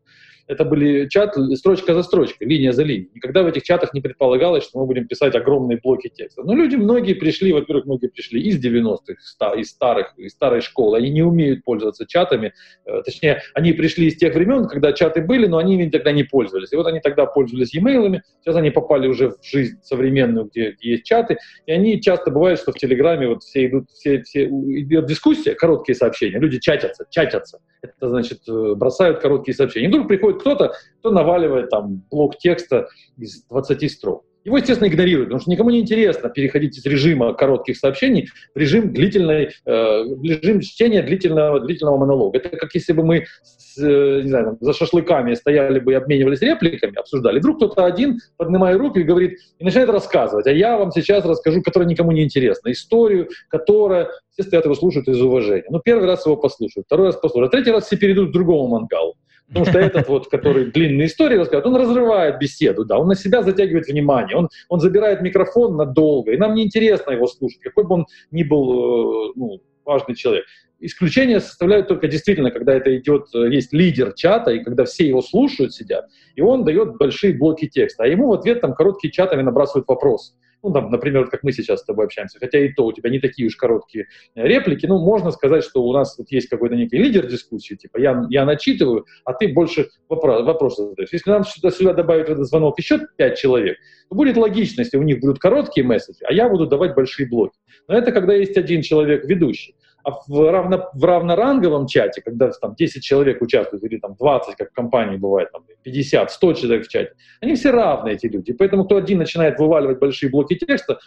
это были чаты строчка за строчкой, линия за линией. Никогда в этих чатах не предполагалось, что мы будем писать огромные блоки текста. Но люди, многие пришли, во-первых, многие пришли из 90-х, из старых, из старой школы. Они не умеют пользоваться чатами. Э, точнее, они пришли из тех времен, когда чаты были, но они ими тогда не пользовались. И вот они тогда пользовались e-mailами, сейчас они попали уже в жизнь современную, где, есть чаты, и они часто бывает, что в Телеграме вот все идут, все, все идет дискуссия, короткие сообщения, люди чатятся, чатятся. Это значит, э, бросают короткие сообщения. И вдруг приходит кто-то, кто наваливает там блок текста из 20 строк. Его, естественно, игнорируют, потому что никому не интересно переходить из режима коротких сообщений в режим, длительной, э, режим чтения длительного, длительного монолога. Это как если бы мы с, э, не знаю, там, за шашлыками стояли бы и обменивались репликами, обсуждали. Вдруг кто-то один, поднимая руку и говорит, и начинает рассказывать, а я вам сейчас расскажу, которая никому не интересна, историю, которая, все стоят его слушают из уважения. Ну, первый раз его послушают, второй раз послушают, а третий раз все перейдут к другому мангалу. Потому что этот вот, который длинные истории рассказывает, он разрывает беседу, да, он на себя затягивает внимание, он, он забирает микрофон надолго, и нам неинтересно его слушать, какой бы он ни был э, ну, важный человек. Исключение составляют только действительно, когда это идет, э, есть лидер чата, и когда все его слушают, сидят, и он дает большие блоки текста, а ему в ответ там короткие чатами набрасывают вопрос ну, там, например, как мы сейчас с тобой общаемся, хотя и то у тебя не такие уж короткие э, реплики, ну, можно сказать, что у нас вот есть какой-то некий лидер дискуссии, типа я, я начитываю, а ты больше вопрос, вопросы задаешь. Если нам сюда, сюда добавить в этот звонок еще пять человек, то будет логично, если у них будут короткие месседжи, а я буду давать большие блоки. Но это когда есть один человек ведущий. А в, равно, в равноранговом чате, когда там 10 человек участвуют, или там 20, как в компании бывает, там 50, 100 человек в чате, они все равны, эти люди. Поэтому кто один начинает вываливать большие блоки текста,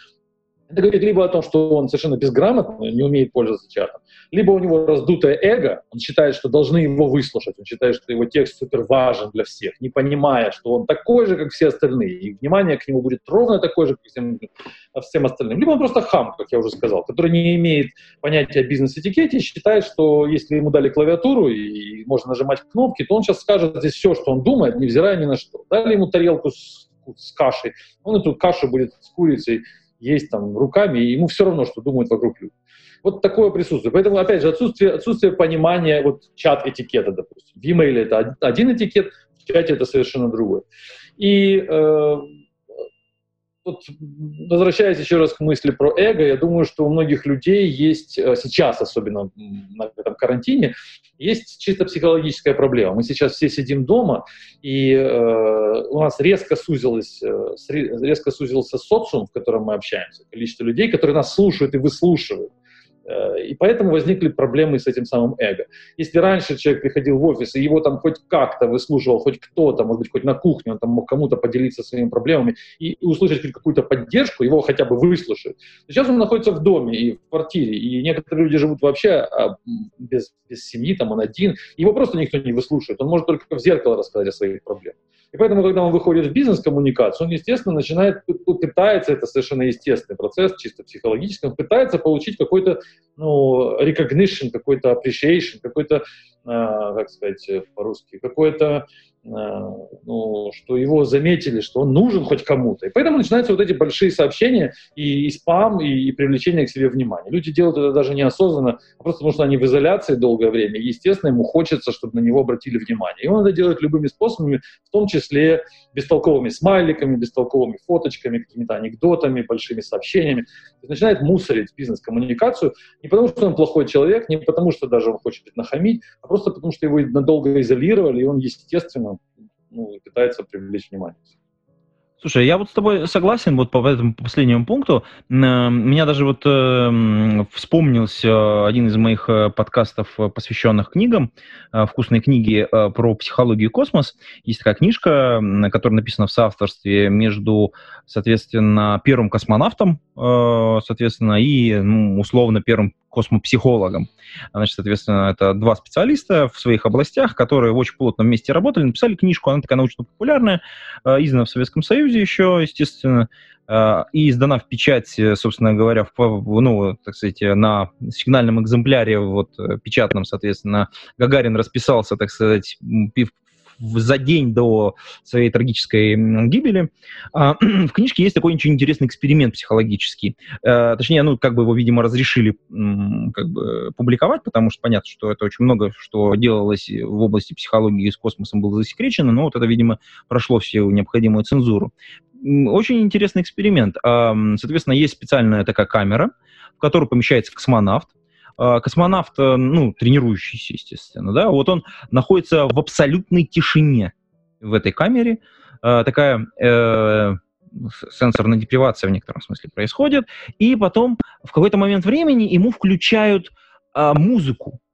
это говорит либо о том, что он совершенно безграмотно, не умеет пользоваться чатом, либо у него раздутое эго, он считает, что должны его выслушать, он считает, что его текст супер важен для всех, не понимая, что он такой же, как все остальные, и внимание к нему будет ровно такое же, как всем, всем остальным. Либо он просто хам, как я уже сказал, который не имеет понятия бизнес-этикете, считает, что если ему дали клавиатуру и можно нажимать кнопки, то он сейчас скажет здесь все, что он думает, невзирая ни на что. Дали ему тарелку с, с кашей, он эту кашу будет с курицей есть там руками, и ему все равно, что думают вокруг люди. Вот такое присутствие. Поэтому, опять же, отсутствие, отсутствие понимания вот чат-этикета, допустим. В e-mail это один этикет, в чате это совершенно другой. И э, вот, возвращаясь еще раз к мысли про эго, я думаю, что у многих людей есть э, сейчас, особенно на этом карантине, есть чисто психологическая проблема. Мы сейчас все сидим дома, и э, у нас резко, сузилось, э, резко сузился социум, в котором мы общаемся, количество людей, которые нас слушают и выслушивают. И поэтому возникли проблемы с этим самым эго. Если раньше человек приходил в офис, и его там хоть как-то выслушивал, хоть кто-то, может быть, хоть на кухне, он там мог кому-то поделиться своими проблемами и, услышать хоть какую-то поддержку, его хотя бы выслушают. Сейчас он находится в доме и в квартире, и некоторые люди живут вообще а, без, без семьи, там он один, его просто никто не выслушает, он может только в зеркало рассказать о своих проблемах. И поэтому, когда он выходит в бизнес-коммуникацию, он, естественно, начинает, пытается, это совершенно естественный процесс, чисто психологический, он пытается получить какой-то, ну, recognition, какой-то appreciation, какой-то, э, как сказать по-русски, какой-то Э, ну, что его заметили, что он нужен хоть кому-то. И поэтому начинаются вот эти большие сообщения и, и спам, и, и привлечение к себе внимания. Люди делают это даже неосознанно, а просто потому что они в изоляции долгое время. Естественно, ему хочется, чтобы на него обратили внимание. И он это делает любыми способами, в том числе бестолковыми смайликами, бестолковыми фоточками, какими-то анекдотами, большими сообщениями. Начинает мусорить бизнес-коммуникацию не потому, что он плохой человек, не потому, что даже он хочет нахамить, а просто потому, что его надолго изолировали, и он, естественно, ну, пытается привлечь внимание. Слушай, я вот с тобой согласен вот по этому последнему пункту. Э, меня даже вот э, вспомнился один из моих э, подкастов, э, посвященных книгам, «Вкусные книги про психологию и космос». Есть такая книжка, которая написана в соавторстве между, соответственно, первым космонавтом, соответственно, и ну, условно первым космопсихологом. Значит, соответственно, это два специалиста в своих областях, которые очень плотном месте работали, написали книжку, она такая научно-популярная, э, издана в Советском Союзе еще, естественно, э, и издана в печать, собственно говоря, в, ну, так сказать, на сигнальном экземпляре, вот, печатном, соответственно, Гагарин расписался, так сказать, за день до своей трагической гибели. А, в книжке есть такой очень интересный эксперимент психологический. Э, точнее, ну, как бы его, видимо, разрешили как бы публиковать, потому что понятно, что это очень много, что делалось в области психологии с космосом было засекречено, но вот это, видимо, прошло всю необходимую цензуру. Очень интересный эксперимент. Соответственно, есть специальная такая камера, в которую помещается космонавт, космонавт, э, ну, тренирующийся, естественно, да, вот он находится в абсолютной тишине в этой камере, а, такая э, сенсорная депривация в некотором смысле происходит, и потом в какой-то момент времени ему включают э, музыку, а,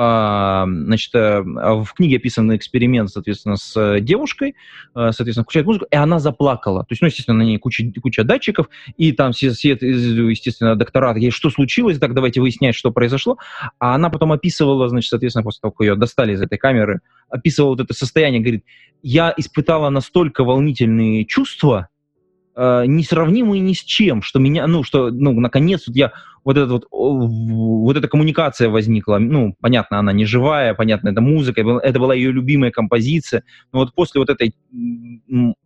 значит, э, в книге описан эксперимент, соответственно, с э, девушкой, э, соответственно, включает музыку, и она заплакала. То есть, ну, естественно, на ней куча, куча датчиков, и там все, все естественно, доктора такие, что случилось, так давайте выяснять, что произошло. А она потом описывала, значит, соответственно, после того, как ее достали из этой камеры, описывала вот это состояние, говорит, я испытала настолько волнительные чувства, э, несравнимые ни с чем, что меня, ну, что, ну, наконец вот я, вот эта вот, вот эта коммуникация возникла, ну, понятно, она не живая, понятно, это музыка, это была ее любимая композиция, но вот после вот этой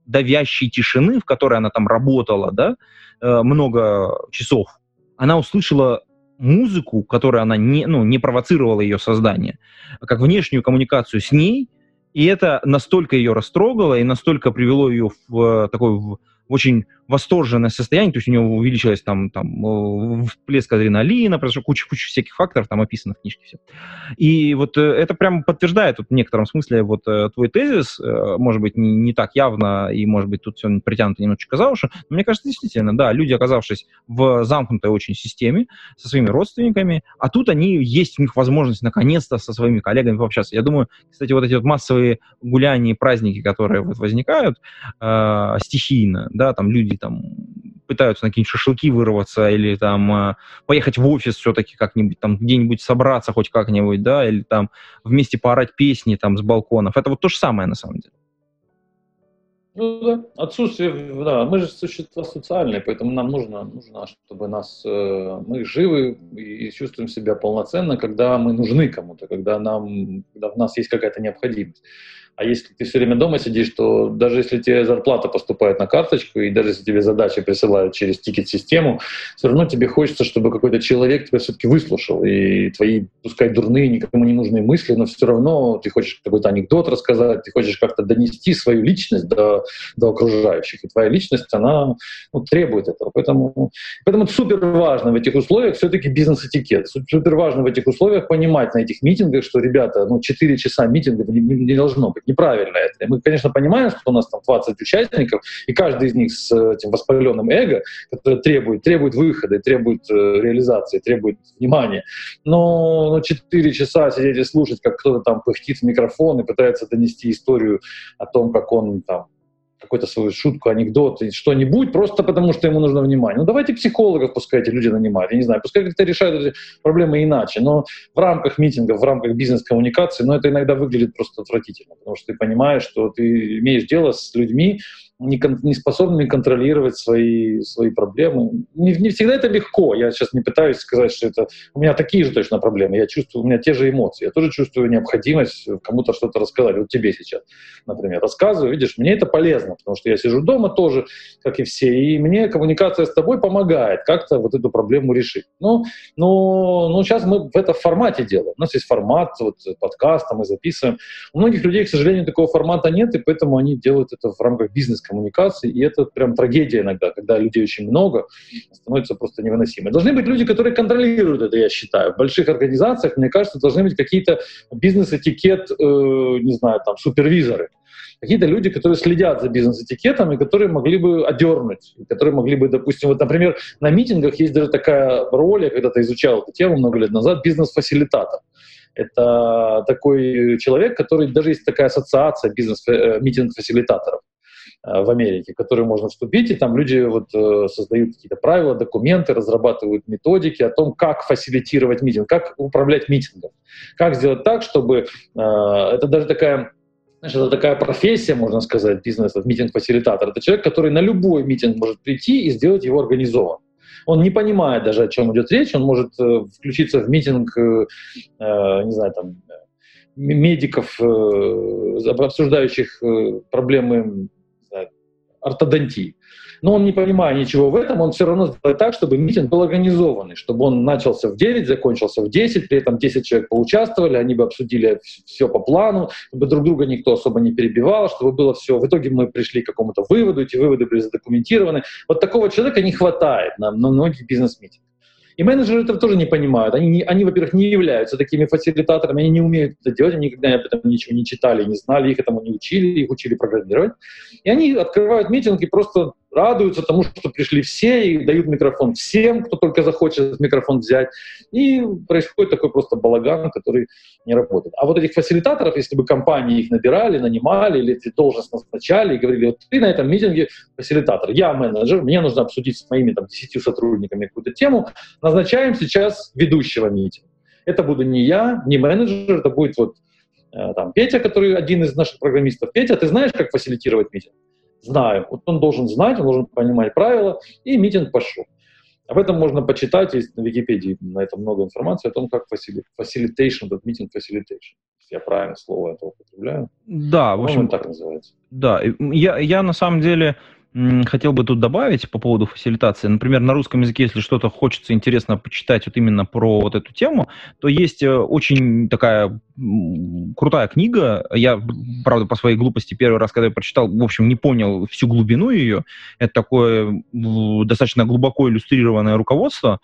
давящей тишины, в которой она там работала, да, э, много часов, она услышала музыку, которая она не, ну, не провоцировала ее создание, как внешнюю коммуникацию с ней, и это настолько ее растрогало и настолько привело ее в такой в, очень восторженное состояние, то есть у него увеличилось там, там всплеск адреналина, произошел куча, куча всяких факторов, там описано в книжке все. И вот э, это прям подтверждает вот, в некотором смысле вот э, твой тезис, э, может быть, не, не так явно, и, может быть, тут все притянуто немножечко за уши, но мне кажется, действительно, да, люди, оказавшись в замкнутой очень системе со своими родственниками, а тут они, есть у них возможность наконец-то со своими коллегами пообщаться. Я думаю, кстати, вот эти вот массовые гуляния, праздники, которые вот возникают э, стихийно, да, там люди там пытаются на какие-нибудь шашлыки вырваться или там э, поехать в офис все-таки как-нибудь, там где-нибудь собраться хоть как-нибудь, да, или там вместе поорать песни там с балконов. Это вот то же самое на самом деле. Ну да, отсутствие, да, мы же существа социальные, поэтому нам нужно, нужно чтобы нас, э, мы живы и чувствуем себя полноценно, когда мы нужны кому-то, когда нам, когда в нас есть какая-то необходимость. А если ты все время дома сидишь, то даже если тебе зарплата поступает на карточку, и даже если тебе задачи присылают через тикет-систему, все равно тебе хочется, чтобы какой-то человек тебя все-таки выслушал. И твои, пускай дурные, никому не нужные мысли, но все равно ты хочешь какой-то анекдот рассказать, ты хочешь как-то донести свою личность до, до окружающих. И твоя личность, она ну, требует этого. Поэтому, поэтому супер важно в этих условиях все-таки бизнес-этикет. Супер важно в этих условиях понимать на этих митингах, что, ребята, ну, 4 часа митинга не, не должно быть. Неправильно это. И мы, конечно, понимаем, что у нас там 20 участников, и каждый из них с этим воспаленным эго, который требует, требует выхода, требует э, реализации, требует внимания. Но, но 4 часа сидеть и слушать, как кто-то там пыхтит в микрофон и пытается донести историю о том, как он там какую-то свою шутку, анекдот, что-нибудь, просто потому что ему нужно внимание. Ну, давайте психологов пускай эти люди нанимают, я не знаю, пускай как-то решают эти проблемы иначе, но в рамках митингов, в рамках бизнес-коммуникации, ну, это иногда выглядит просто отвратительно, потому что ты понимаешь, что ты имеешь дело с людьми, не, не способными контролировать свои, свои проблемы. Не, не всегда это легко. Я сейчас не пытаюсь сказать, что это... У меня такие же точно проблемы. Я чувствую, у меня те же эмоции. Я тоже чувствую необходимость кому-то что-то рассказать. Вот тебе сейчас, например, рассказываю. Видишь, мне это полезно, потому что я сижу дома тоже, как и все, и мне коммуникация с тобой помогает как-то вот эту проблему решить. Ну, ну, ну сейчас мы в этом формате делаем. У нас есть формат вот, подкаста, мы записываем. У многих людей, к сожалению, такого формата нет, и поэтому они делают это в рамках бизнес коммуникации, и это прям трагедия иногда, когда людей очень много, становится просто невыносимо. Должны быть люди, которые контролируют это, я считаю. В больших организациях, мне кажется, должны быть какие-то бизнес-этикет, э, не знаю, там, супервизоры какие-то люди, которые следят за бизнес-этикетом и которые могли бы одернуть, которые могли бы, допустим, вот, например, на митингах есть даже такая роль, я когда-то изучал эту тему много лет назад, бизнес-фасилитатор. Это такой человек, который, даже есть такая ассоциация бизнес-митинг-фасилитаторов. Э, в Америке, в которые можно вступить, и там люди вот э, создают какие-то правила, документы, разрабатывают методики о том, как фасилитировать митинг, как управлять митингом, как сделать так, чтобы э, это даже такая знаешь, это такая профессия, можно сказать, бизнес, митинг-фасилитатор. Это человек, который на любой митинг может прийти и сделать его организованным. Он не понимает даже, о чем идет речь, он может включиться в митинг, не знаю, там, медиков, обсуждающих проблемы ортодонтии. Но он не понимая ничего в этом, он все равно сделает так, чтобы митинг был организованный, чтобы он начался в 9, закончился в 10, при этом 10 человек поучаствовали, они бы обсудили все по плану, чтобы друг друга никто особо не перебивал, чтобы было все. В итоге мы пришли к какому-то выводу, эти выводы были задокументированы. Вот такого человека не хватает на, на многих бизнес-митингах. И менеджеры этого тоже не понимают. Они, они во-первых, не являются такими фасилитаторами, они не умеют это делать, они никогда об этом ничего не читали, не знали, их этому не учили, их учили программировать. И они открывают митинг и просто радуются тому, что пришли все и дают микрофон всем, кто только захочет микрофон взять. И происходит такой просто балаган, который не работает. А вот этих фасилитаторов, если бы компании их набирали, нанимали или должность назначали и говорили, вот ты на этом митинге фасилитатор, я менеджер, мне нужно обсудить с моими там десятью сотрудниками какую-то тему, назначаем сейчас ведущего митинга. Это буду не я, не менеджер, это будет вот э, там Петя, который один из наших программистов. Петя, ты знаешь, как фасилитировать митинг? Знаю. Вот он должен знать, он должен понимать правила, и митинг пошел. Об этом можно почитать, есть на Википедии на этом много информации о том, как facilitation, этот митинг facilitation. Я правильно слово это употребляю. Да, в общем, так называется. Да, я, я на самом деле хотел бы тут добавить по поводу фасилитации. Например, на русском языке, если что-то хочется интересно почитать вот именно про вот эту тему, то есть э, очень такая крутая книга. Я, правда, по своей глупости первый раз, когда я прочитал, в общем, не понял всю глубину ее. Это такое достаточно глубоко иллюстрированное руководство,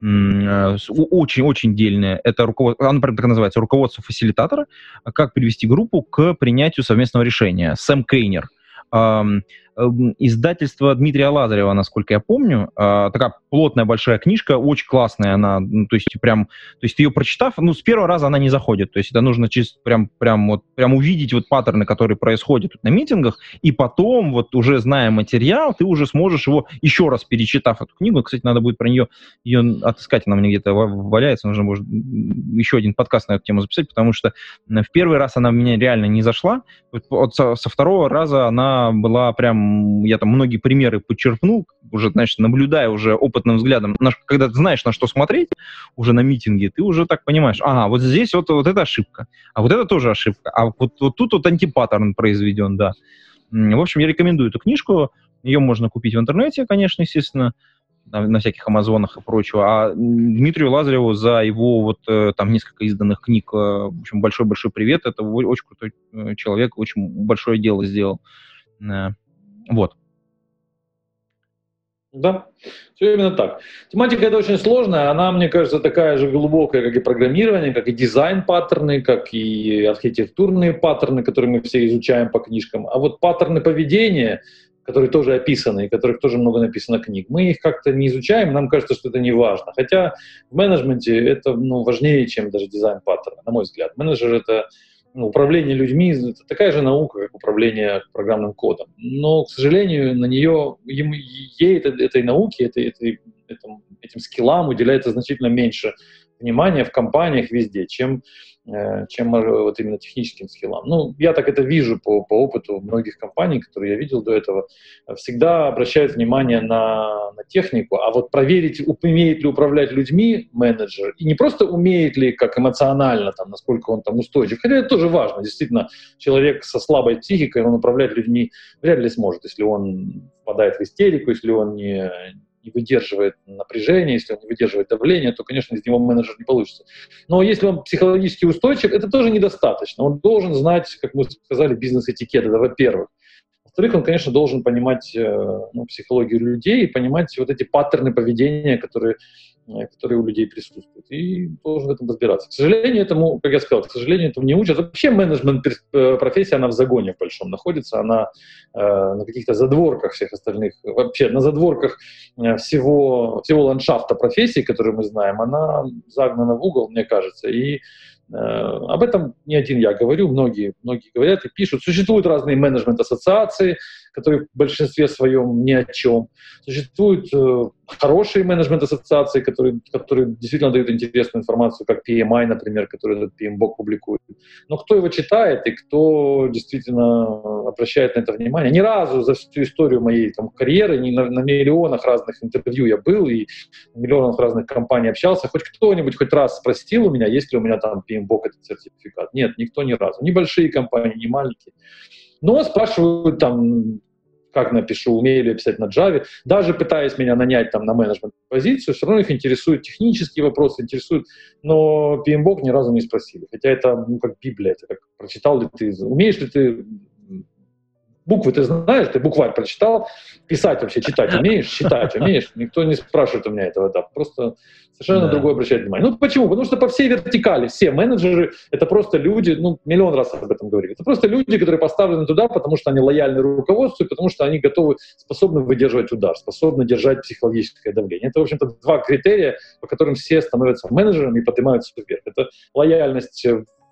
очень-очень э, дельное. Это руководство, оно так называется, руководство фасилитатора, как привести группу к принятию совместного решения. Сэм Кейнер – издательство Дмитрия Лазарева, насколько я помню. А, такая плотная большая книжка, очень классная она, ну, то есть прям, то есть ее прочитав, ну, с первого раза она не заходит, то есть это нужно чисто прям, прям вот, прям увидеть вот паттерны, которые происходят на митингах, и потом, вот уже зная материал, ты уже сможешь его, еще раз перечитав эту книгу, кстати, надо будет про нее, ее отыскать, она мне где-то валяется, нужно может еще один подкаст на эту тему записать, потому что в первый раз она меня реально не зашла, вот со, со второго раза она была прям я там многие примеры подчеркнул, уже, значит, наблюдая уже опытным взглядом, когда ты знаешь, на что смотреть уже на митинге, ты уже так понимаешь, ага, вот здесь вот, вот эта ошибка, а вот это тоже ошибка, а вот, вот тут вот антипаттерн произведен, да. В общем, я рекомендую эту книжку, ее можно купить в интернете, конечно, естественно, на, на всяких Амазонах и прочего. А Дмитрию Лазареву за его вот э, там несколько изданных книг, э, в общем, большой-большой привет. Это очень крутой э, человек, очень большое дело сделал. Вот. Да, все именно так. Тематика это очень сложная, она, мне кажется, такая же глубокая, как и программирование, как и дизайн-паттерны, как и архитектурные паттерны, которые мы все изучаем по книжкам. А вот паттерны поведения, которые тоже описаны, и которых тоже много написано книг, мы их как-то не изучаем, нам кажется, что это не важно. Хотя в менеджменте это ну, важнее, чем даже дизайн-паттерны, на мой взгляд. Менеджер — это управление людьми — это такая же наука, как управление программным кодом. Но, к сожалению, на нее, ей, этой, этой науке, этой, этой, этим, этим скиллам уделяется значительно меньше внимания в компаниях везде, чем Э, чем вот именно техническим скиллам. Ну, я так это вижу по, по опыту многих компаний, которые я видел до этого, всегда обращают внимание на, на технику, а вот проверить, умеет ли управлять людьми менеджер, и не просто умеет ли как эмоционально, там, насколько он там устойчив, хотя это тоже важно, действительно, человек со слабой психикой, он управлять людьми вряд ли сможет, если он впадает в истерику, если он не, не выдерживает напряжение, если он не выдерживает давление, то, конечно, из него менеджер не получится. Но если он психологически устойчив, это тоже недостаточно. Он должен знать, как мы сказали, бизнес-этикет, это во-первых. Во-вторых, он, конечно, должен понимать э, ну, психологию людей и понимать вот эти паттерны поведения, которые которые у людей присутствуют, и должен в этом разбираться. К сожалению, этому, как я сказал, к сожалению, этому не учат. Вообще менеджмент э, профессия, она в загоне в большом находится, она э, на каких-то задворках всех остальных, вообще на задворках э, всего, всего ландшафта профессий, которые мы знаем, она загнана в угол, мне кажется, и Э, об этом не один я говорю, многие, многие говорят и пишут. Существуют разные менеджмент-ассоциации, которые в большинстве своем ни о чем. Существуют э, хорошие менеджмент-ассоциации, которые, которые действительно дают интересную информацию, как PMI, например, который этот PMBOK публикует. Но кто его читает и кто действительно обращает на это внимание? Ни разу за всю историю моей там, карьеры, не на, на миллионах разных интервью я был и в миллионах разных компаний общался, хоть кто-нибудь хоть раз спросил у меня, есть ли у меня там PMBOK бок этот сертификат. Нет, никто ни разу. Ни большие компании, ни маленькие. Но спрашивают там, как напишу, умею ли писать на Java. Даже пытаясь меня нанять там на менеджмент позицию, все равно их интересуют технические вопросы, интересуют. Но PMBOK ни разу не спросили. Хотя это ну, как Библия, это как прочитал ли ты, умеешь ли ты Буквы ты знаешь, ты букварь прочитал, писать вообще, читать умеешь, считать умеешь. Никто не спрашивает у меня этого, да, просто совершенно да. другое обращает внимание. Ну почему? Потому что по всей вертикали все менеджеры — это просто люди, ну миллион раз об этом говорили, это просто люди, которые поставлены туда, потому что они лояльны руководству, потому что они готовы, способны выдерживать удар, способны держать психологическое давление. Это, в общем-то, два критерия, по которым все становятся менеджерами и поднимаются вверх. Это лояльность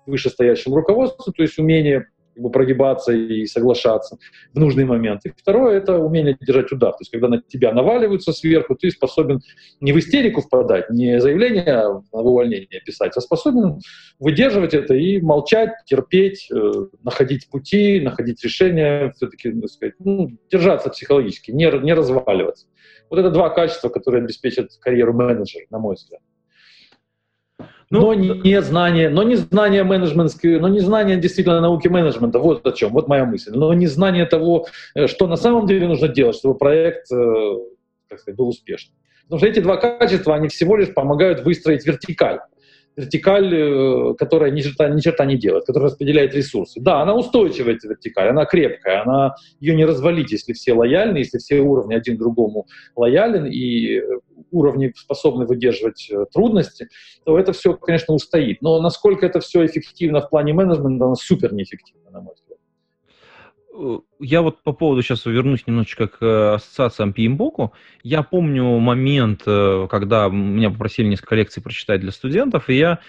вышестоящему руководству, то есть умение как бы прогибаться и соглашаться в нужный момент. И второе — это умение держать удар. То есть когда на тебя наваливаются сверху, ты способен не в истерику впадать, не заявление на увольнение писать, а способен выдерживать это и молчать, терпеть, э, находить пути, находить решения, все-таки, так сказать, ну, держаться психологически, не, не разваливаться. Вот это два качества, которые обеспечат карьеру менеджера, на мой взгляд. Ну, но не знание, но не знание менеджментской, но не знание действительно науки менеджмента. Вот о чем, вот моя мысль. Но не знание того, э, что на самом деле нужно делать, чтобы проект э, как сказать, был успешным. Потому что эти два качества, они всего лишь помогают выстроить вертикаль вертикаль, э, которая ни черта, ни черта не делает, которая распределяет ресурсы. Да, она устойчивая, эта вертикаль, она крепкая, она, ее не развалить, если все лояльны, если все уровни один другому лоялен и уровни способны выдерживать э, трудности, то это все, конечно, устоит. Но насколько это все эффективно в плане менеджмента, оно супер неэффективно, на мой взгляд. Э, я вот по поводу, сейчас вернусь немножечко к э, ассоциациям PMBOK. Я помню момент, э, когда меня попросили несколько лекций прочитать для студентов, и я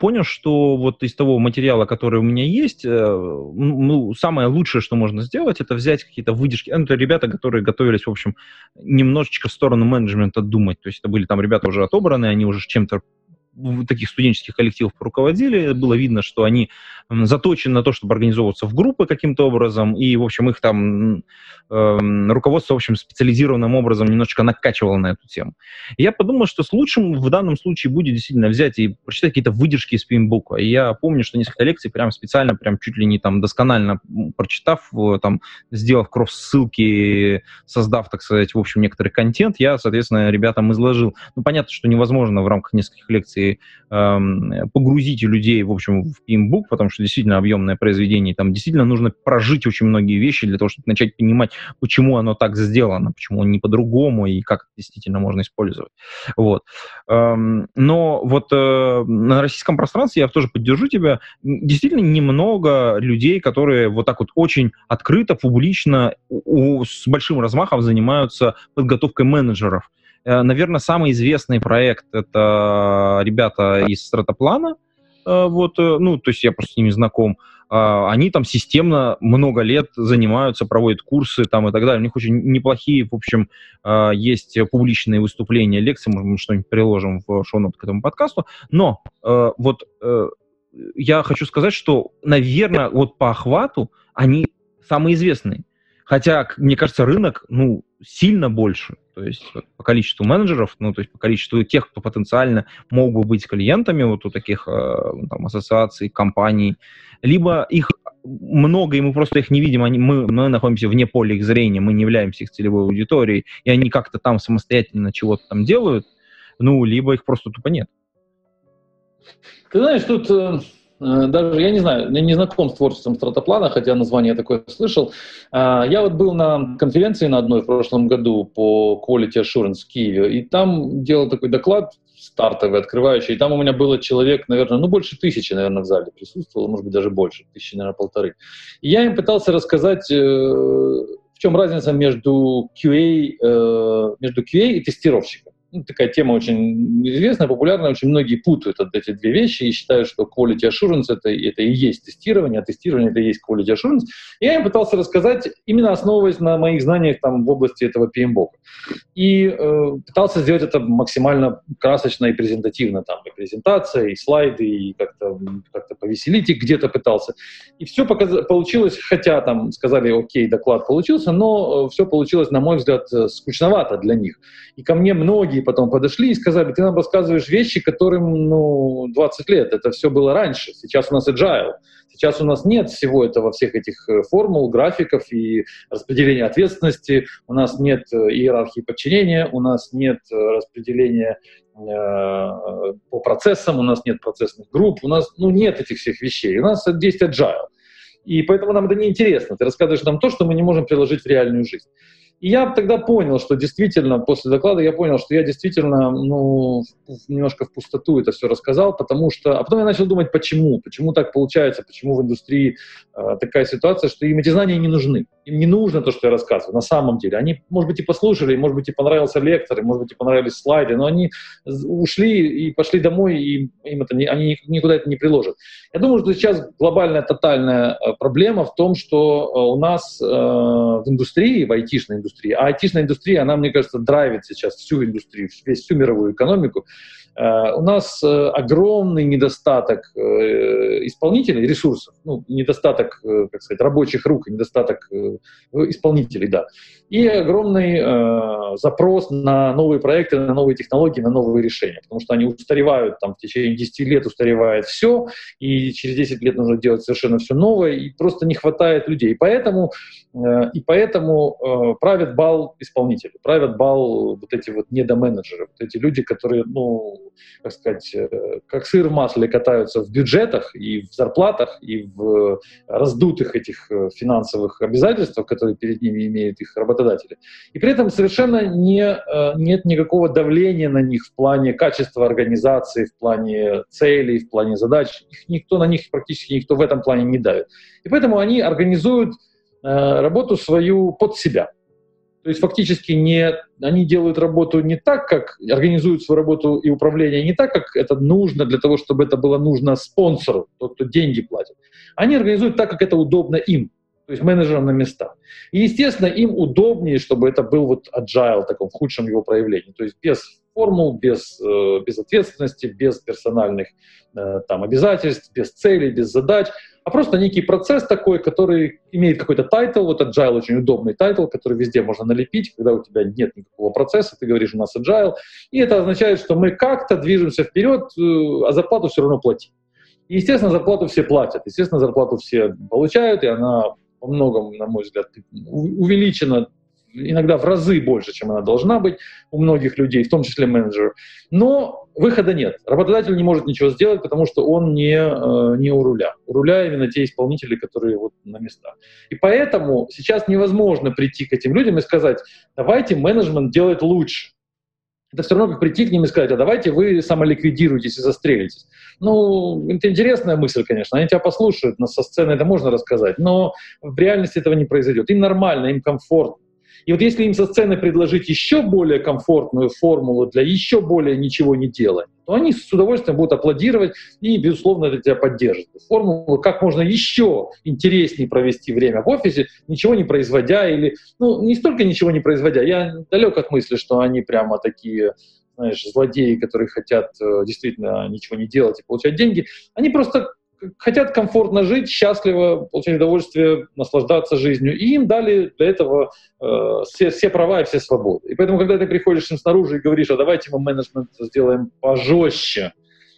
понял, что вот из того материала, который у меня есть, ну, самое лучшее, что можно сделать, это взять какие-то выдержки. Ну, это ребята, которые готовились, в общем, немножечко в сторону менеджмента думать. То есть это были там ребята уже отобраны, они уже чем-то таких студенческих коллективов руководили, было видно, что они заточены на то, чтобы организовываться в группы каким-то образом, и, в общем, их там э, руководство, в общем, специализированным образом немножечко накачивало на эту тему. И я подумал, что с лучшим в данном случае будет действительно взять и прочитать какие-то выдержки из пимбука. И я помню, что несколько лекций прям специально, прям чуть ли не там досконально прочитав, там, сделав кросс-ссылки, создав, так сказать, в общем, некоторый контент, я, соответственно, ребятам изложил. Ну, понятно, что невозможно в рамках нескольких лекций и эм, погрузите людей, в общем, в PMBOK, потому что действительно объемное произведение, там действительно нужно прожить очень многие вещи для того, чтобы начать понимать, почему оно так сделано, почему не по-другому и как действительно можно использовать. Вот. Эм, но вот э, на российском пространстве я тоже поддержу тебя. Действительно немного людей, которые вот так вот очень открыто, публично, у, с большим размахом занимаются подготовкой менеджеров. Э, наверное, самый известный проект — это ребята из Стратоплана, э, вот, э, ну, то есть я просто с ними знаком, они там системно много лет занимаются, проводят курсы там и так далее. У них очень неплохие, в общем, есть публичные выступления, лекции, может, мы что-нибудь приложим в шоу к этому подкасту. Но вот я хочу сказать, что, наверное, вот по охвату они самые известные. Хотя, мне кажется, рынок, ну, сильно больше. То есть по количеству менеджеров, ну, то есть по количеству тех, кто потенциально мог бы быть клиентами вот у таких э, там, ассоциаций, компаний, либо их много, и мы просто их не видим, они, мы, мы находимся вне поля их зрения, мы не являемся их целевой аудиторией, и они как-то там самостоятельно чего-то там делают, ну, либо их просто тупо нет. Ты знаешь, тут Э, даже, я не знаю, я не знаком с творчеством стратоплана, хотя название такое слышал. А, я вот был на конференции на одной в прошлом году по Quality Assurance в Киеве, и там делал такой доклад стартовый, открывающий, и там у меня было человек, наверное, ну, больше тысячи, наверное, в зале присутствовало, может быть, даже больше, тысячи, наверное, полторы. И я им пытался рассказать, э, в чем разница между QA, э, между QA и тестировщиком ну, такая тема очень известная, популярная, очень многие путают эти две вещи и считают, что quality assurance это, это и есть тестирование, а тестирование это и есть quality assurance. И я им пытался рассказать, именно основываясь на моих знаниях там, в области этого PMBOK. И э, пытался сделать это максимально красочно и презентативно, там, и презентация, и слайды, и как-то как повеселить их где-то пытался. И все показ... получилось, хотя там сказали, окей, доклад получился, но э, все получилось, на мой взгляд, э, скучновато для них. И ко мне многие потом подошли и сказали, ты нам рассказываешь вещи, которым ну, 20 лет, это все было раньше, сейчас у нас agile, сейчас у нас нет всего этого, всех этих э, формул, графиков и распределения ответственности, у нас нет э, иерархии подчинения, у нас нет э, распределения по процессам, у нас нет процессных групп, у нас ну, нет этих всех вещей, у нас есть agile. И поэтому нам это неинтересно. Ты рассказываешь нам то, что мы не можем приложить в реальную жизнь. И я тогда понял, что действительно, после доклада я понял, что я действительно, ну, немножко в пустоту это все рассказал, потому что... А потом я начал думать, почему, почему так получается, почему в индустрии э, такая ситуация, что им эти знания не нужны. Им не нужно то, что я рассказываю, на самом деле. Они, может быть, и послушали, может быть, и понравился лектор, и, может быть, и понравились слайды, но они ушли и пошли домой, и им это не, они никуда это не приложат. Я думаю, что сейчас глобальная, тотальная э, проблема в том, что э, у нас э, в индустрии, в айтишной индустрии. А айтишная индустрия, она, мне кажется, драйвит сейчас всю индустрию, весь, всю мировую экономику. Э, у нас э, огромный недостаток э, исполнителей, ресурсов, ну, недостаток, как сказать, рабочих рук, недостаток исполнителей, да, и огромный э, запрос на новые проекты, на новые технологии, на новые решения, потому что они устаревают, там, в течение 10 лет устаревает все, и через 10 лет нужно делать совершенно все новое, и просто не хватает людей. И поэтому, э, и поэтому э, правят бал исполнители, правят бал вот эти вот недоменеджеры, вот эти люди, которые, ну, как сказать, э, как сыр в масле катаются в бюджетах и в зарплатах, и в раздутых этих э, финансовых обязательствах, которые перед ними имеют их работодатели. И при этом совершенно не, э, нет никакого давления на них в плане качества организации, в плане целей, в плане задач. Их никто на них, практически никто в этом плане не давит. И поэтому они организуют работу свою под себя. То есть фактически не, они делают работу не так, как организуют свою работу и управление не так, как это нужно для того, чтобы это было нужно спонсору, тот, кто деньги платит. Они организуют так, как это удобно им, то есть менеджерам на местах. И, естественно, им удобнее, чтобы это был вот agile в таком худшем его проявлении, то есть без формул, без, э, без ответственности, без персональных э, там, обязательств, без целей, без задач, а просто некий процесс такой, который имеет какой-то title, вот agile очень удобный title, который везде можно налепить, когда у тебя нет никакого процесса, ты говоришь, у нас agile, и это означает, что мы как-то движемся вперед, э, а зарплату все равно платим. И, естественно, зарплату все платят, естественно, зарплату все получают, и она по многому, на мой взгляд, увеличена иногда в разы больше, чем она должна быть у многих людей, в том числе менеджеров. Но выхода нет. Работодатель не может ничего сделать, потому что он не, э, не у руля. У руля именно те исполнители, которые вот на местах. И поэтому сейчас невозможно прийти к этим людям и сказать, давайте менеджмент делать лучше. Это все равно как прийти к ним и сказать, а давайте вы самоликвидируетесь и застрелитесь. Ну, это интересная мысль, конечно, они тебя послушают, но со сцены это можно рассказать, но в реальности этого не произойдет. Им нормально, им комфортно. И вот если им со сцены предложить еще более комфортную формулу для еще более ничего не делания, то они с удовольствием будут аплодировать и, безусловно, это тебя поддержит. Формулу, как можно еще интереснее провести время в офисе, ничего не производя или, ну, не столько ничего не производя, я далек от мысли, что они прямо такие знаешь, злодеи, которые хотят э, действительно ничего не делать и получать деньги, они просто хотят комфортно жить, счастливо получать удовольствие, наслаждаться жизнью. И им дали для этого э, все, все права и все свободы. И поэтому, когда ты приходишь им снаружи и говоришь, а давайте мы менеджмент сделаем пожестче,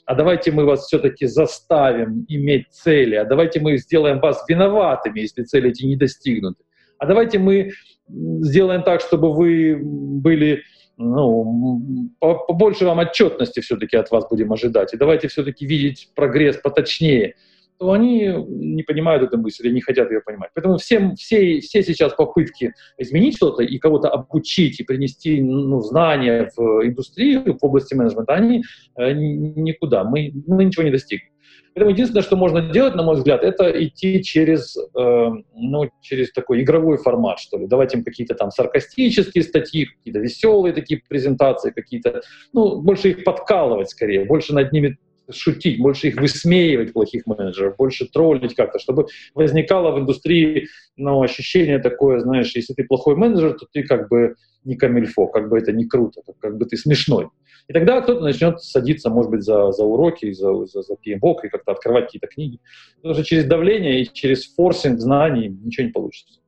а давайте мы вас все-таки заставим иметь цели, а давайте мы сделаем вас виноватыми, если цели эти не достигнуты, а давайте мы сделаем так, чтобы вы были ну, побольше вам отчетности все-таки от вас будем ожидать, и давайте все-таки видеть прогресс поточнее, то они не понимают эту мысль, не хотят ее понимать. Поэтому всем, все, все сейчас попытки изменить что-то и кого-то обучить и принести ну, знания в индустрию, в области менеджмента, они э, никуда. Мы, мы ничего не достигнем. Поэтому единственное, что можно делать, на мой взгляд, это идти через, э, ну, через такой игровой формат, что ли. Давать им какие-то там саркастические статьи, какие-то веселые такие презентации, какие-то, ну, больше их подкалывать скорее, больше над ними шутить, больше их высмеивать, плохих менеджеров, больше троллить как-то, чтобы возникало в индустрии ну, ощущение такое, знаешь, если ты плохой менеджер, то ты как бы не камильфо, как бы это не круто, как бы ты смешной. И тогда кто-то начнет садиться, может быть, за, за уроки, за, за, за PMBOK и как-то открывать какие-то книги. Потому что через давление и через форсинг знаний ничего не получится.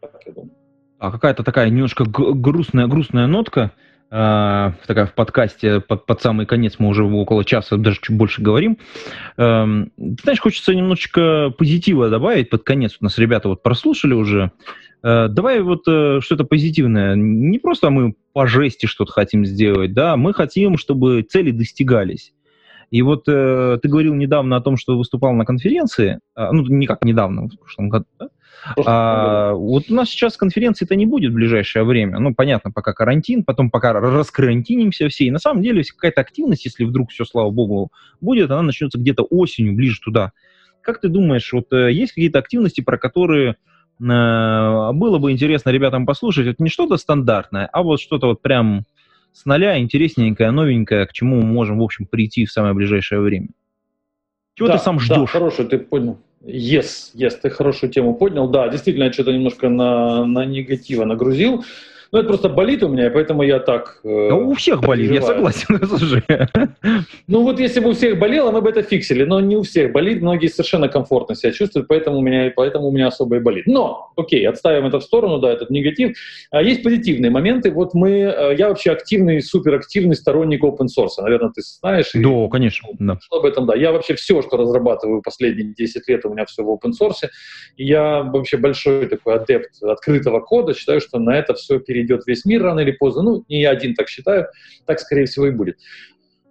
Так я думаю. А какая-то такая немножко грустная, грустная нотка э, такая в подкасте под, под самый конец, мы уже около часа, даже чуть больше говорим. Э, знаешь, хочется немножечко позитива добавить под конец. У нас ребята вот прослушали уже. Э, давай вот э, что-то позитивное. Не просто мы по жести что-то хотим сделать, да, мы хотим, чтобы цели достигались. И вот э, ты говорил недавно о том, что выступал на конференции, а, ну, никак недавно, в прошлом году, да? А, вот у нас сейчас конференции-то не будет в ближайшее время. Ну, понятно, пока карантин, потом пока раскарантинимся все. И на самом деле, какая-то активность, если вдруг все, слава богу, будет, она начнется где-то осенью, ближе туда. Как ты думаешь, вот э, есть какие-то активности, про которые Э, было бы интересно ребятам послушать. Это не что-то стандартное, а вот что-то вот прям с нуля, интересненькое, новенькое, к чему мы можем, в общем, прийти в самое ближайшее время. Чего да, ты сам ждешь? Да, хорошую ты понял. Yes, yes, ты хорошую тему поднял. Да, действительно, я что-то немножко на, на негатива нагрузил. Ну, это просто болит у меня, поэтому я так... Э, да у всех болит, я согласен. Ну, вот если бы у всех болело, мы бы это фиксили, но не у всех болит, многие совершенно комфортно себя чувствуют, поэтому у меня, поэтому у меня особо и болит. Но, окей, отставим это в сторону, да, этот негатив. А есть позитивные моменты. Вот мы, э, я вообще активный, суперактивный сторонник open source, наверное, ты знаешь. Да, конечно. Да. Что об этом, да. Я вообще все, что разрабатываю последние 10 лет, у меня все в open source. И я вообще большой такой адепт открытого кода, считаю, что на это все перейдет перейдет весь мир рано или поздно. Ну, не я один так считаю, так, скорее всего, и будет.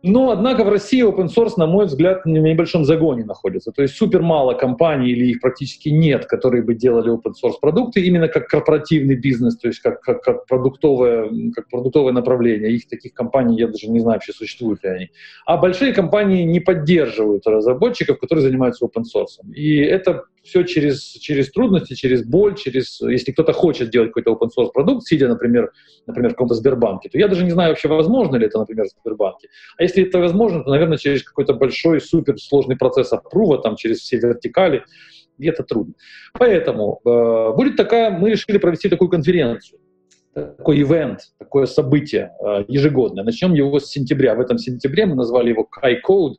Но, однако, в России open source, на мой взгляд, в небольшом загоне находится. То есть супер мало компаний или их практически нет, которые бы делали open source продукты именно как корпоративный бизнес, то есть как, как, как, продуктовое, как продуктовое направление. Их таких компаний, я даже не знаю вообще, существуют ли они. А большие компании не поддерживают разработчиков, которые занимаются open source. И это все через, через трудности, через боль, через... Если кто-то хочет сделать какой-то open source продукт, сидя, например, например, в каком-то Сбербанке, то я даже не знаю вообще, возможно ли это, например, в Сбербанке. А если это возможно, то, наверное, через какой-то большой, супер сложный процесс опрува, там, через все вертикали, и это трудно. Поэтому э, будет такая, мы решили провести такую конференцию такой ивент, такое событие э, ежегодное. Начнем его с сентября. В этом сентябре мы назвали его Kai Code.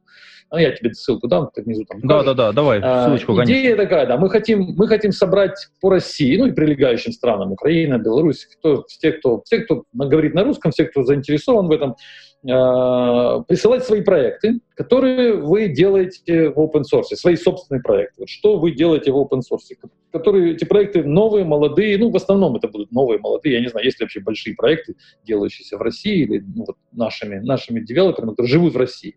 Ну, я тебе ссылку дам, ты внизу там. Да, да, да, давай, а, ссылочку, а, Идея такая, да, мы хотим, мы хотим собрать по России, ну и прилегающим странам, Украина, Беларусь, кто, все, кто, все, кто говорит на русском, все, кто заинтересован в этом, присылать свои проекты, которые вы делаете в open source, свои собственные проекты. Вот что вы делаете в open source? Которые, эти проекты новые, молодые, ну, в основном это будут новые, молодые. Я не знаю, есть ли вообще большие проекты, делающиеся в России или ну, вот нашими, нашими девелоперами, которые живут в России.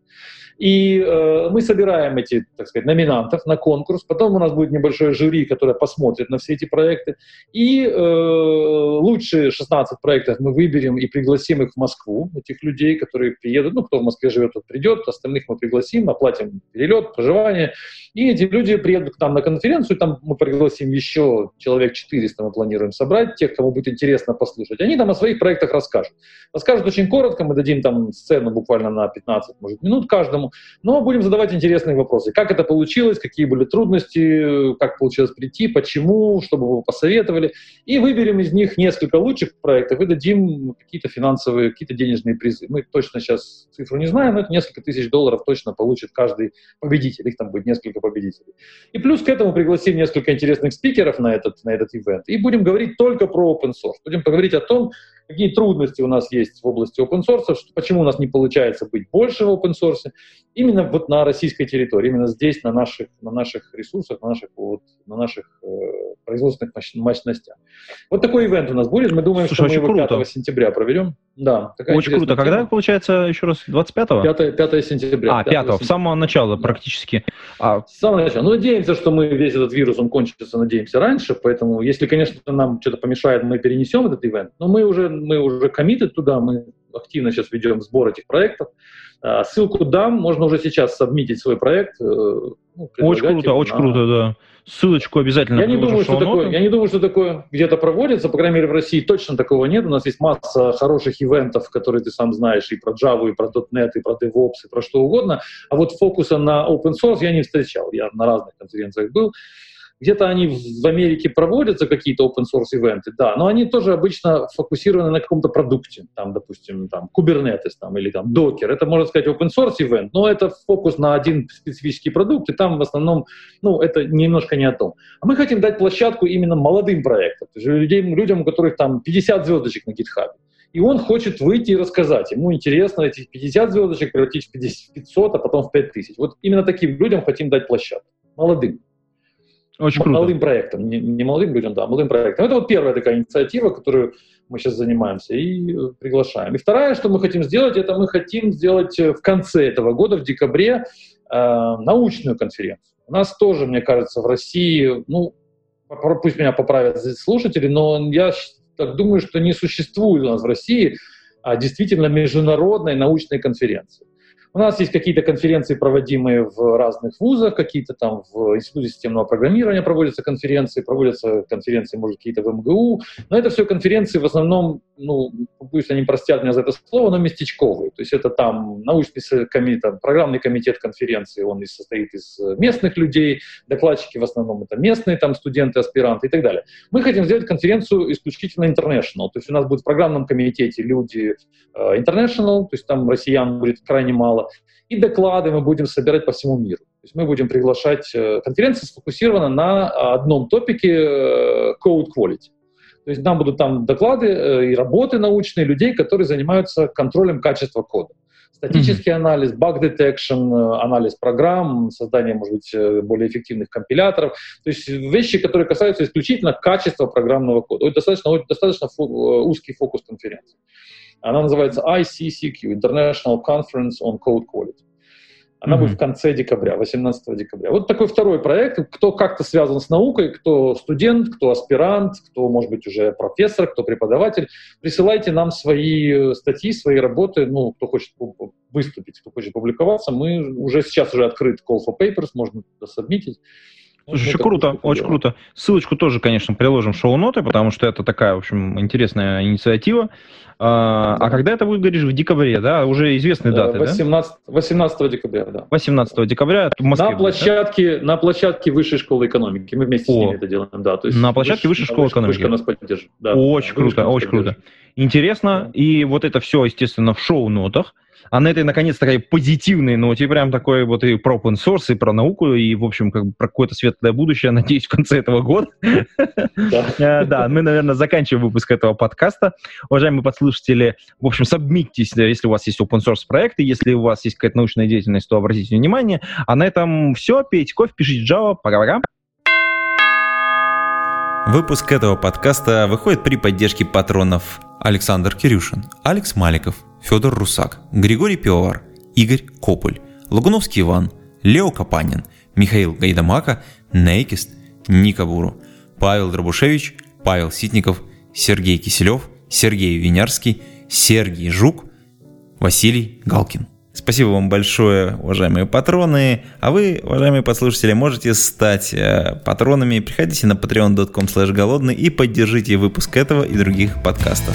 И э, мы собираем эти, так сказать, номинантов на конкурс. Потом у нас будет небольшое жюри, которое посмотрит на все эти проекты. И э, лучшие 16 проектов мы выберем и пригласим их в Москву, этих людей, которые приедут. Ну, кто в Москве живет, тот придет. Остальных мы пригласим, оплатим перелет, проживание. И эти люди приедут к нам на конференцию. Там мы пригласим еще человек 400, мы планируем собрать, тех, кому будет интересно послушать. Они там о своих проектах расскажут. Расскажут очень коротко, мы дадим там сцену буквально на 15, может, минут каждому но будем задавать интересные вопросы. Как это получилось, какие были трудности, как получилось прийти, почему, чтобы вы посоветовали. И выберем из них несколько лучших проектов и дадим какие-то финансовые, какие-то денежные призы. Мы точно сейчас цифру не знаем, но это несколько тысяч долларов точно получит каждый победитель. Их там будет несколько победителей. И плюс к этому пригласим несколько интересных спикеров на этот, на этот ивент. И будем говорить только про open source. Будем поговорить о том, какие трудности у нас есть в области open source, почему у нас не получается быть больше в open source, именно вот на российской территории, именно здесь, на наших, на наших ресурсах, на наших, вот, на наших э, производственных мощностях. Вот такой ивент у нас будет. Мы думаем, Слушай, что мы его 5 сентября проведем. Да, Очень круто. Тема. Когда, получается, еще раз, 25-го? 5, 5 сентября. А, 5, 5 с самого начала практически. А... С самого начала. Ну, надеемся, что мы весь этот вирус, он кончится, надеемся, раньше, поэтому, если, конечно, нам что-то помешает, мы перенесем этот ивент, но мы уже, мы уже коммиты туда, мы активно сейчас ведем сбор этих проектов. А, ссылку дам, можно уже сейчас сабмитить свой проект. Э, ну, очень круто, очень на... круто, да. Ссылочку обязательно. Я не, думаю, что такое, я не думаю, что такое где-то проводится, по крайней мере, в России точно такого нет. У нас есть масса хороших ивентов, которые ты сам знаешь, и про Java, и про .NET, и про DevOps, и про что угодно. А вот фокуса на open source я не встречал. Я на разных конференциях был. Где-то они в Америке проводятся, какие-то open source ивенты, да, но они тоже обычно фокусированы на каком-то продукте, там, допустим, там, Kubernetes там, или там Docker. Это, можно сказать, open source ивент, но это фокус на один специфический продукт, и там в основном, ну, это немножко не о том. А мы хотим дать площадку именно молодым проектам, то есть людям, людям, у которых там 50 звездочек на GitHub. И он хочет выйти и рассказать. Ему интересно этих 50 звездочек превратить в 500, а потом в 5000. Вот именно таким людям хотим дать площадку. Молодым. Очень круто. Молодым проектом, не, не молодым людям, да, молодым проектом. Это вот первая такая инициатива, которую мы сейчас занимаемся и э, приглашаем. И вторая, что мы хотим сделать, это мы хотим сделать э, в конце этого года, в декабре, э, научную конференцию. У нас тоже, мне кажется, в России, ну, пусть меня поправят слушатели, но я так думаю, что не существует у нас в России а, действительно международной научной конференции. У нас есть какие-то конференции, проводимые в разных вузах, какие-то там в Институте системного программирования проводятся конференции, проводятся конференции, может, какие-то в МГУ. Но это все конференции в основном, ну, пусть они простят меня за это слово, но местечковые. То есть это там научный комитет, программный комитет конференции, он и состоит из местных людей, докладчики в основном это местные там студенты, аспиранты и так далее. Мы хотим сделать конференцию исключительно international. То есть у нас будет в программном комитете люди uh, international, то есть там россиян будет крайне мало, и доклады мы будем собирать по всему миру. То есть мы будем приглашать... Э, конференция сфокусирована на одном топике э, Code Quality. То есть нам будут там доклады э, и работы научные людей, которые занимаются контролем качества кода. Статический mm-hmm. анализ, баг detection, анализ программ, создание, может быть, более эффективных компиляторов. То есть вещи, которые касаются исключительно качества программного кода. Это достаточно, достаточно узкий фокус конференции. Она называется ICCQ, International Conference on Code Quality. Она mm-hmm. будет в конце декабря, 18 декабря. Вот такой второй проект, кто как-то связан с наукой, кто студент, кто аспирант, кто, может быть, уже профессор, кто преподаватель. Присылайте нам свои э, статьи, свои работы, ну, кто хочет выступить, кто хочет публиковаться. Мы уже сейчас уже открыт call for papers, можно сабмитить. Слушай, очень круто, очень дело. круто. Ссылочку тоже, конечно, приложим в шоу-ноты, потому что это такая, в общем, интересная инициатива. А, да. а когда это будет, говоришь, в декабре, да? Уже известные даты, 18, да? 18 декабря, да. 18 декабря в Москве. На площадке, да? на площадке Высшей школы экономики. Мы вместе О. с ними это делаем, да. То есть на площадке Высшей школы экономики. Вышка нас поддержит. Да, очень да, круто, очень круто. Интересно, и вот это все, естественно, в шоу-нотах. А на этой, наконец, такой позитивной ноте, прям такой вот и про open source, и про науку, и, в общем, как бы про какое-то светлое будущее, надеюсь, в конце этого года. Э, да, мы, наверное, заканчиваем выпуск этого подкаста. Уважаемые подслушатели, в общем, сабмиттесь, если у вас есть open source проекты, если у вас есть какая-то научная деятельность, то обратите внимание. А на этом все. Пейте кофе, пишите Java. Пока-пока. Выпуск этого подкаста выходит при поддержке патронов Александр Кирюшин, Алекс Маликов, Федор Русак, Григорий Пивовар, Игорь Кополь, Лагуновский Иван, Лео Капанин, Михаил Гайдамака, Нейкист, Ника Буру, Павел Дробушевич, Павел Ситников, Сергей Киселев, Сергей Винярский, Сергей Жук, Василий Галкин. Спасибо вам большое, уважаемые патроны. А вы, уважаемые послушатели, можете стать э, патронами. Приходите на patreon.com голодный и поддержите выпуск этого и других подкастов.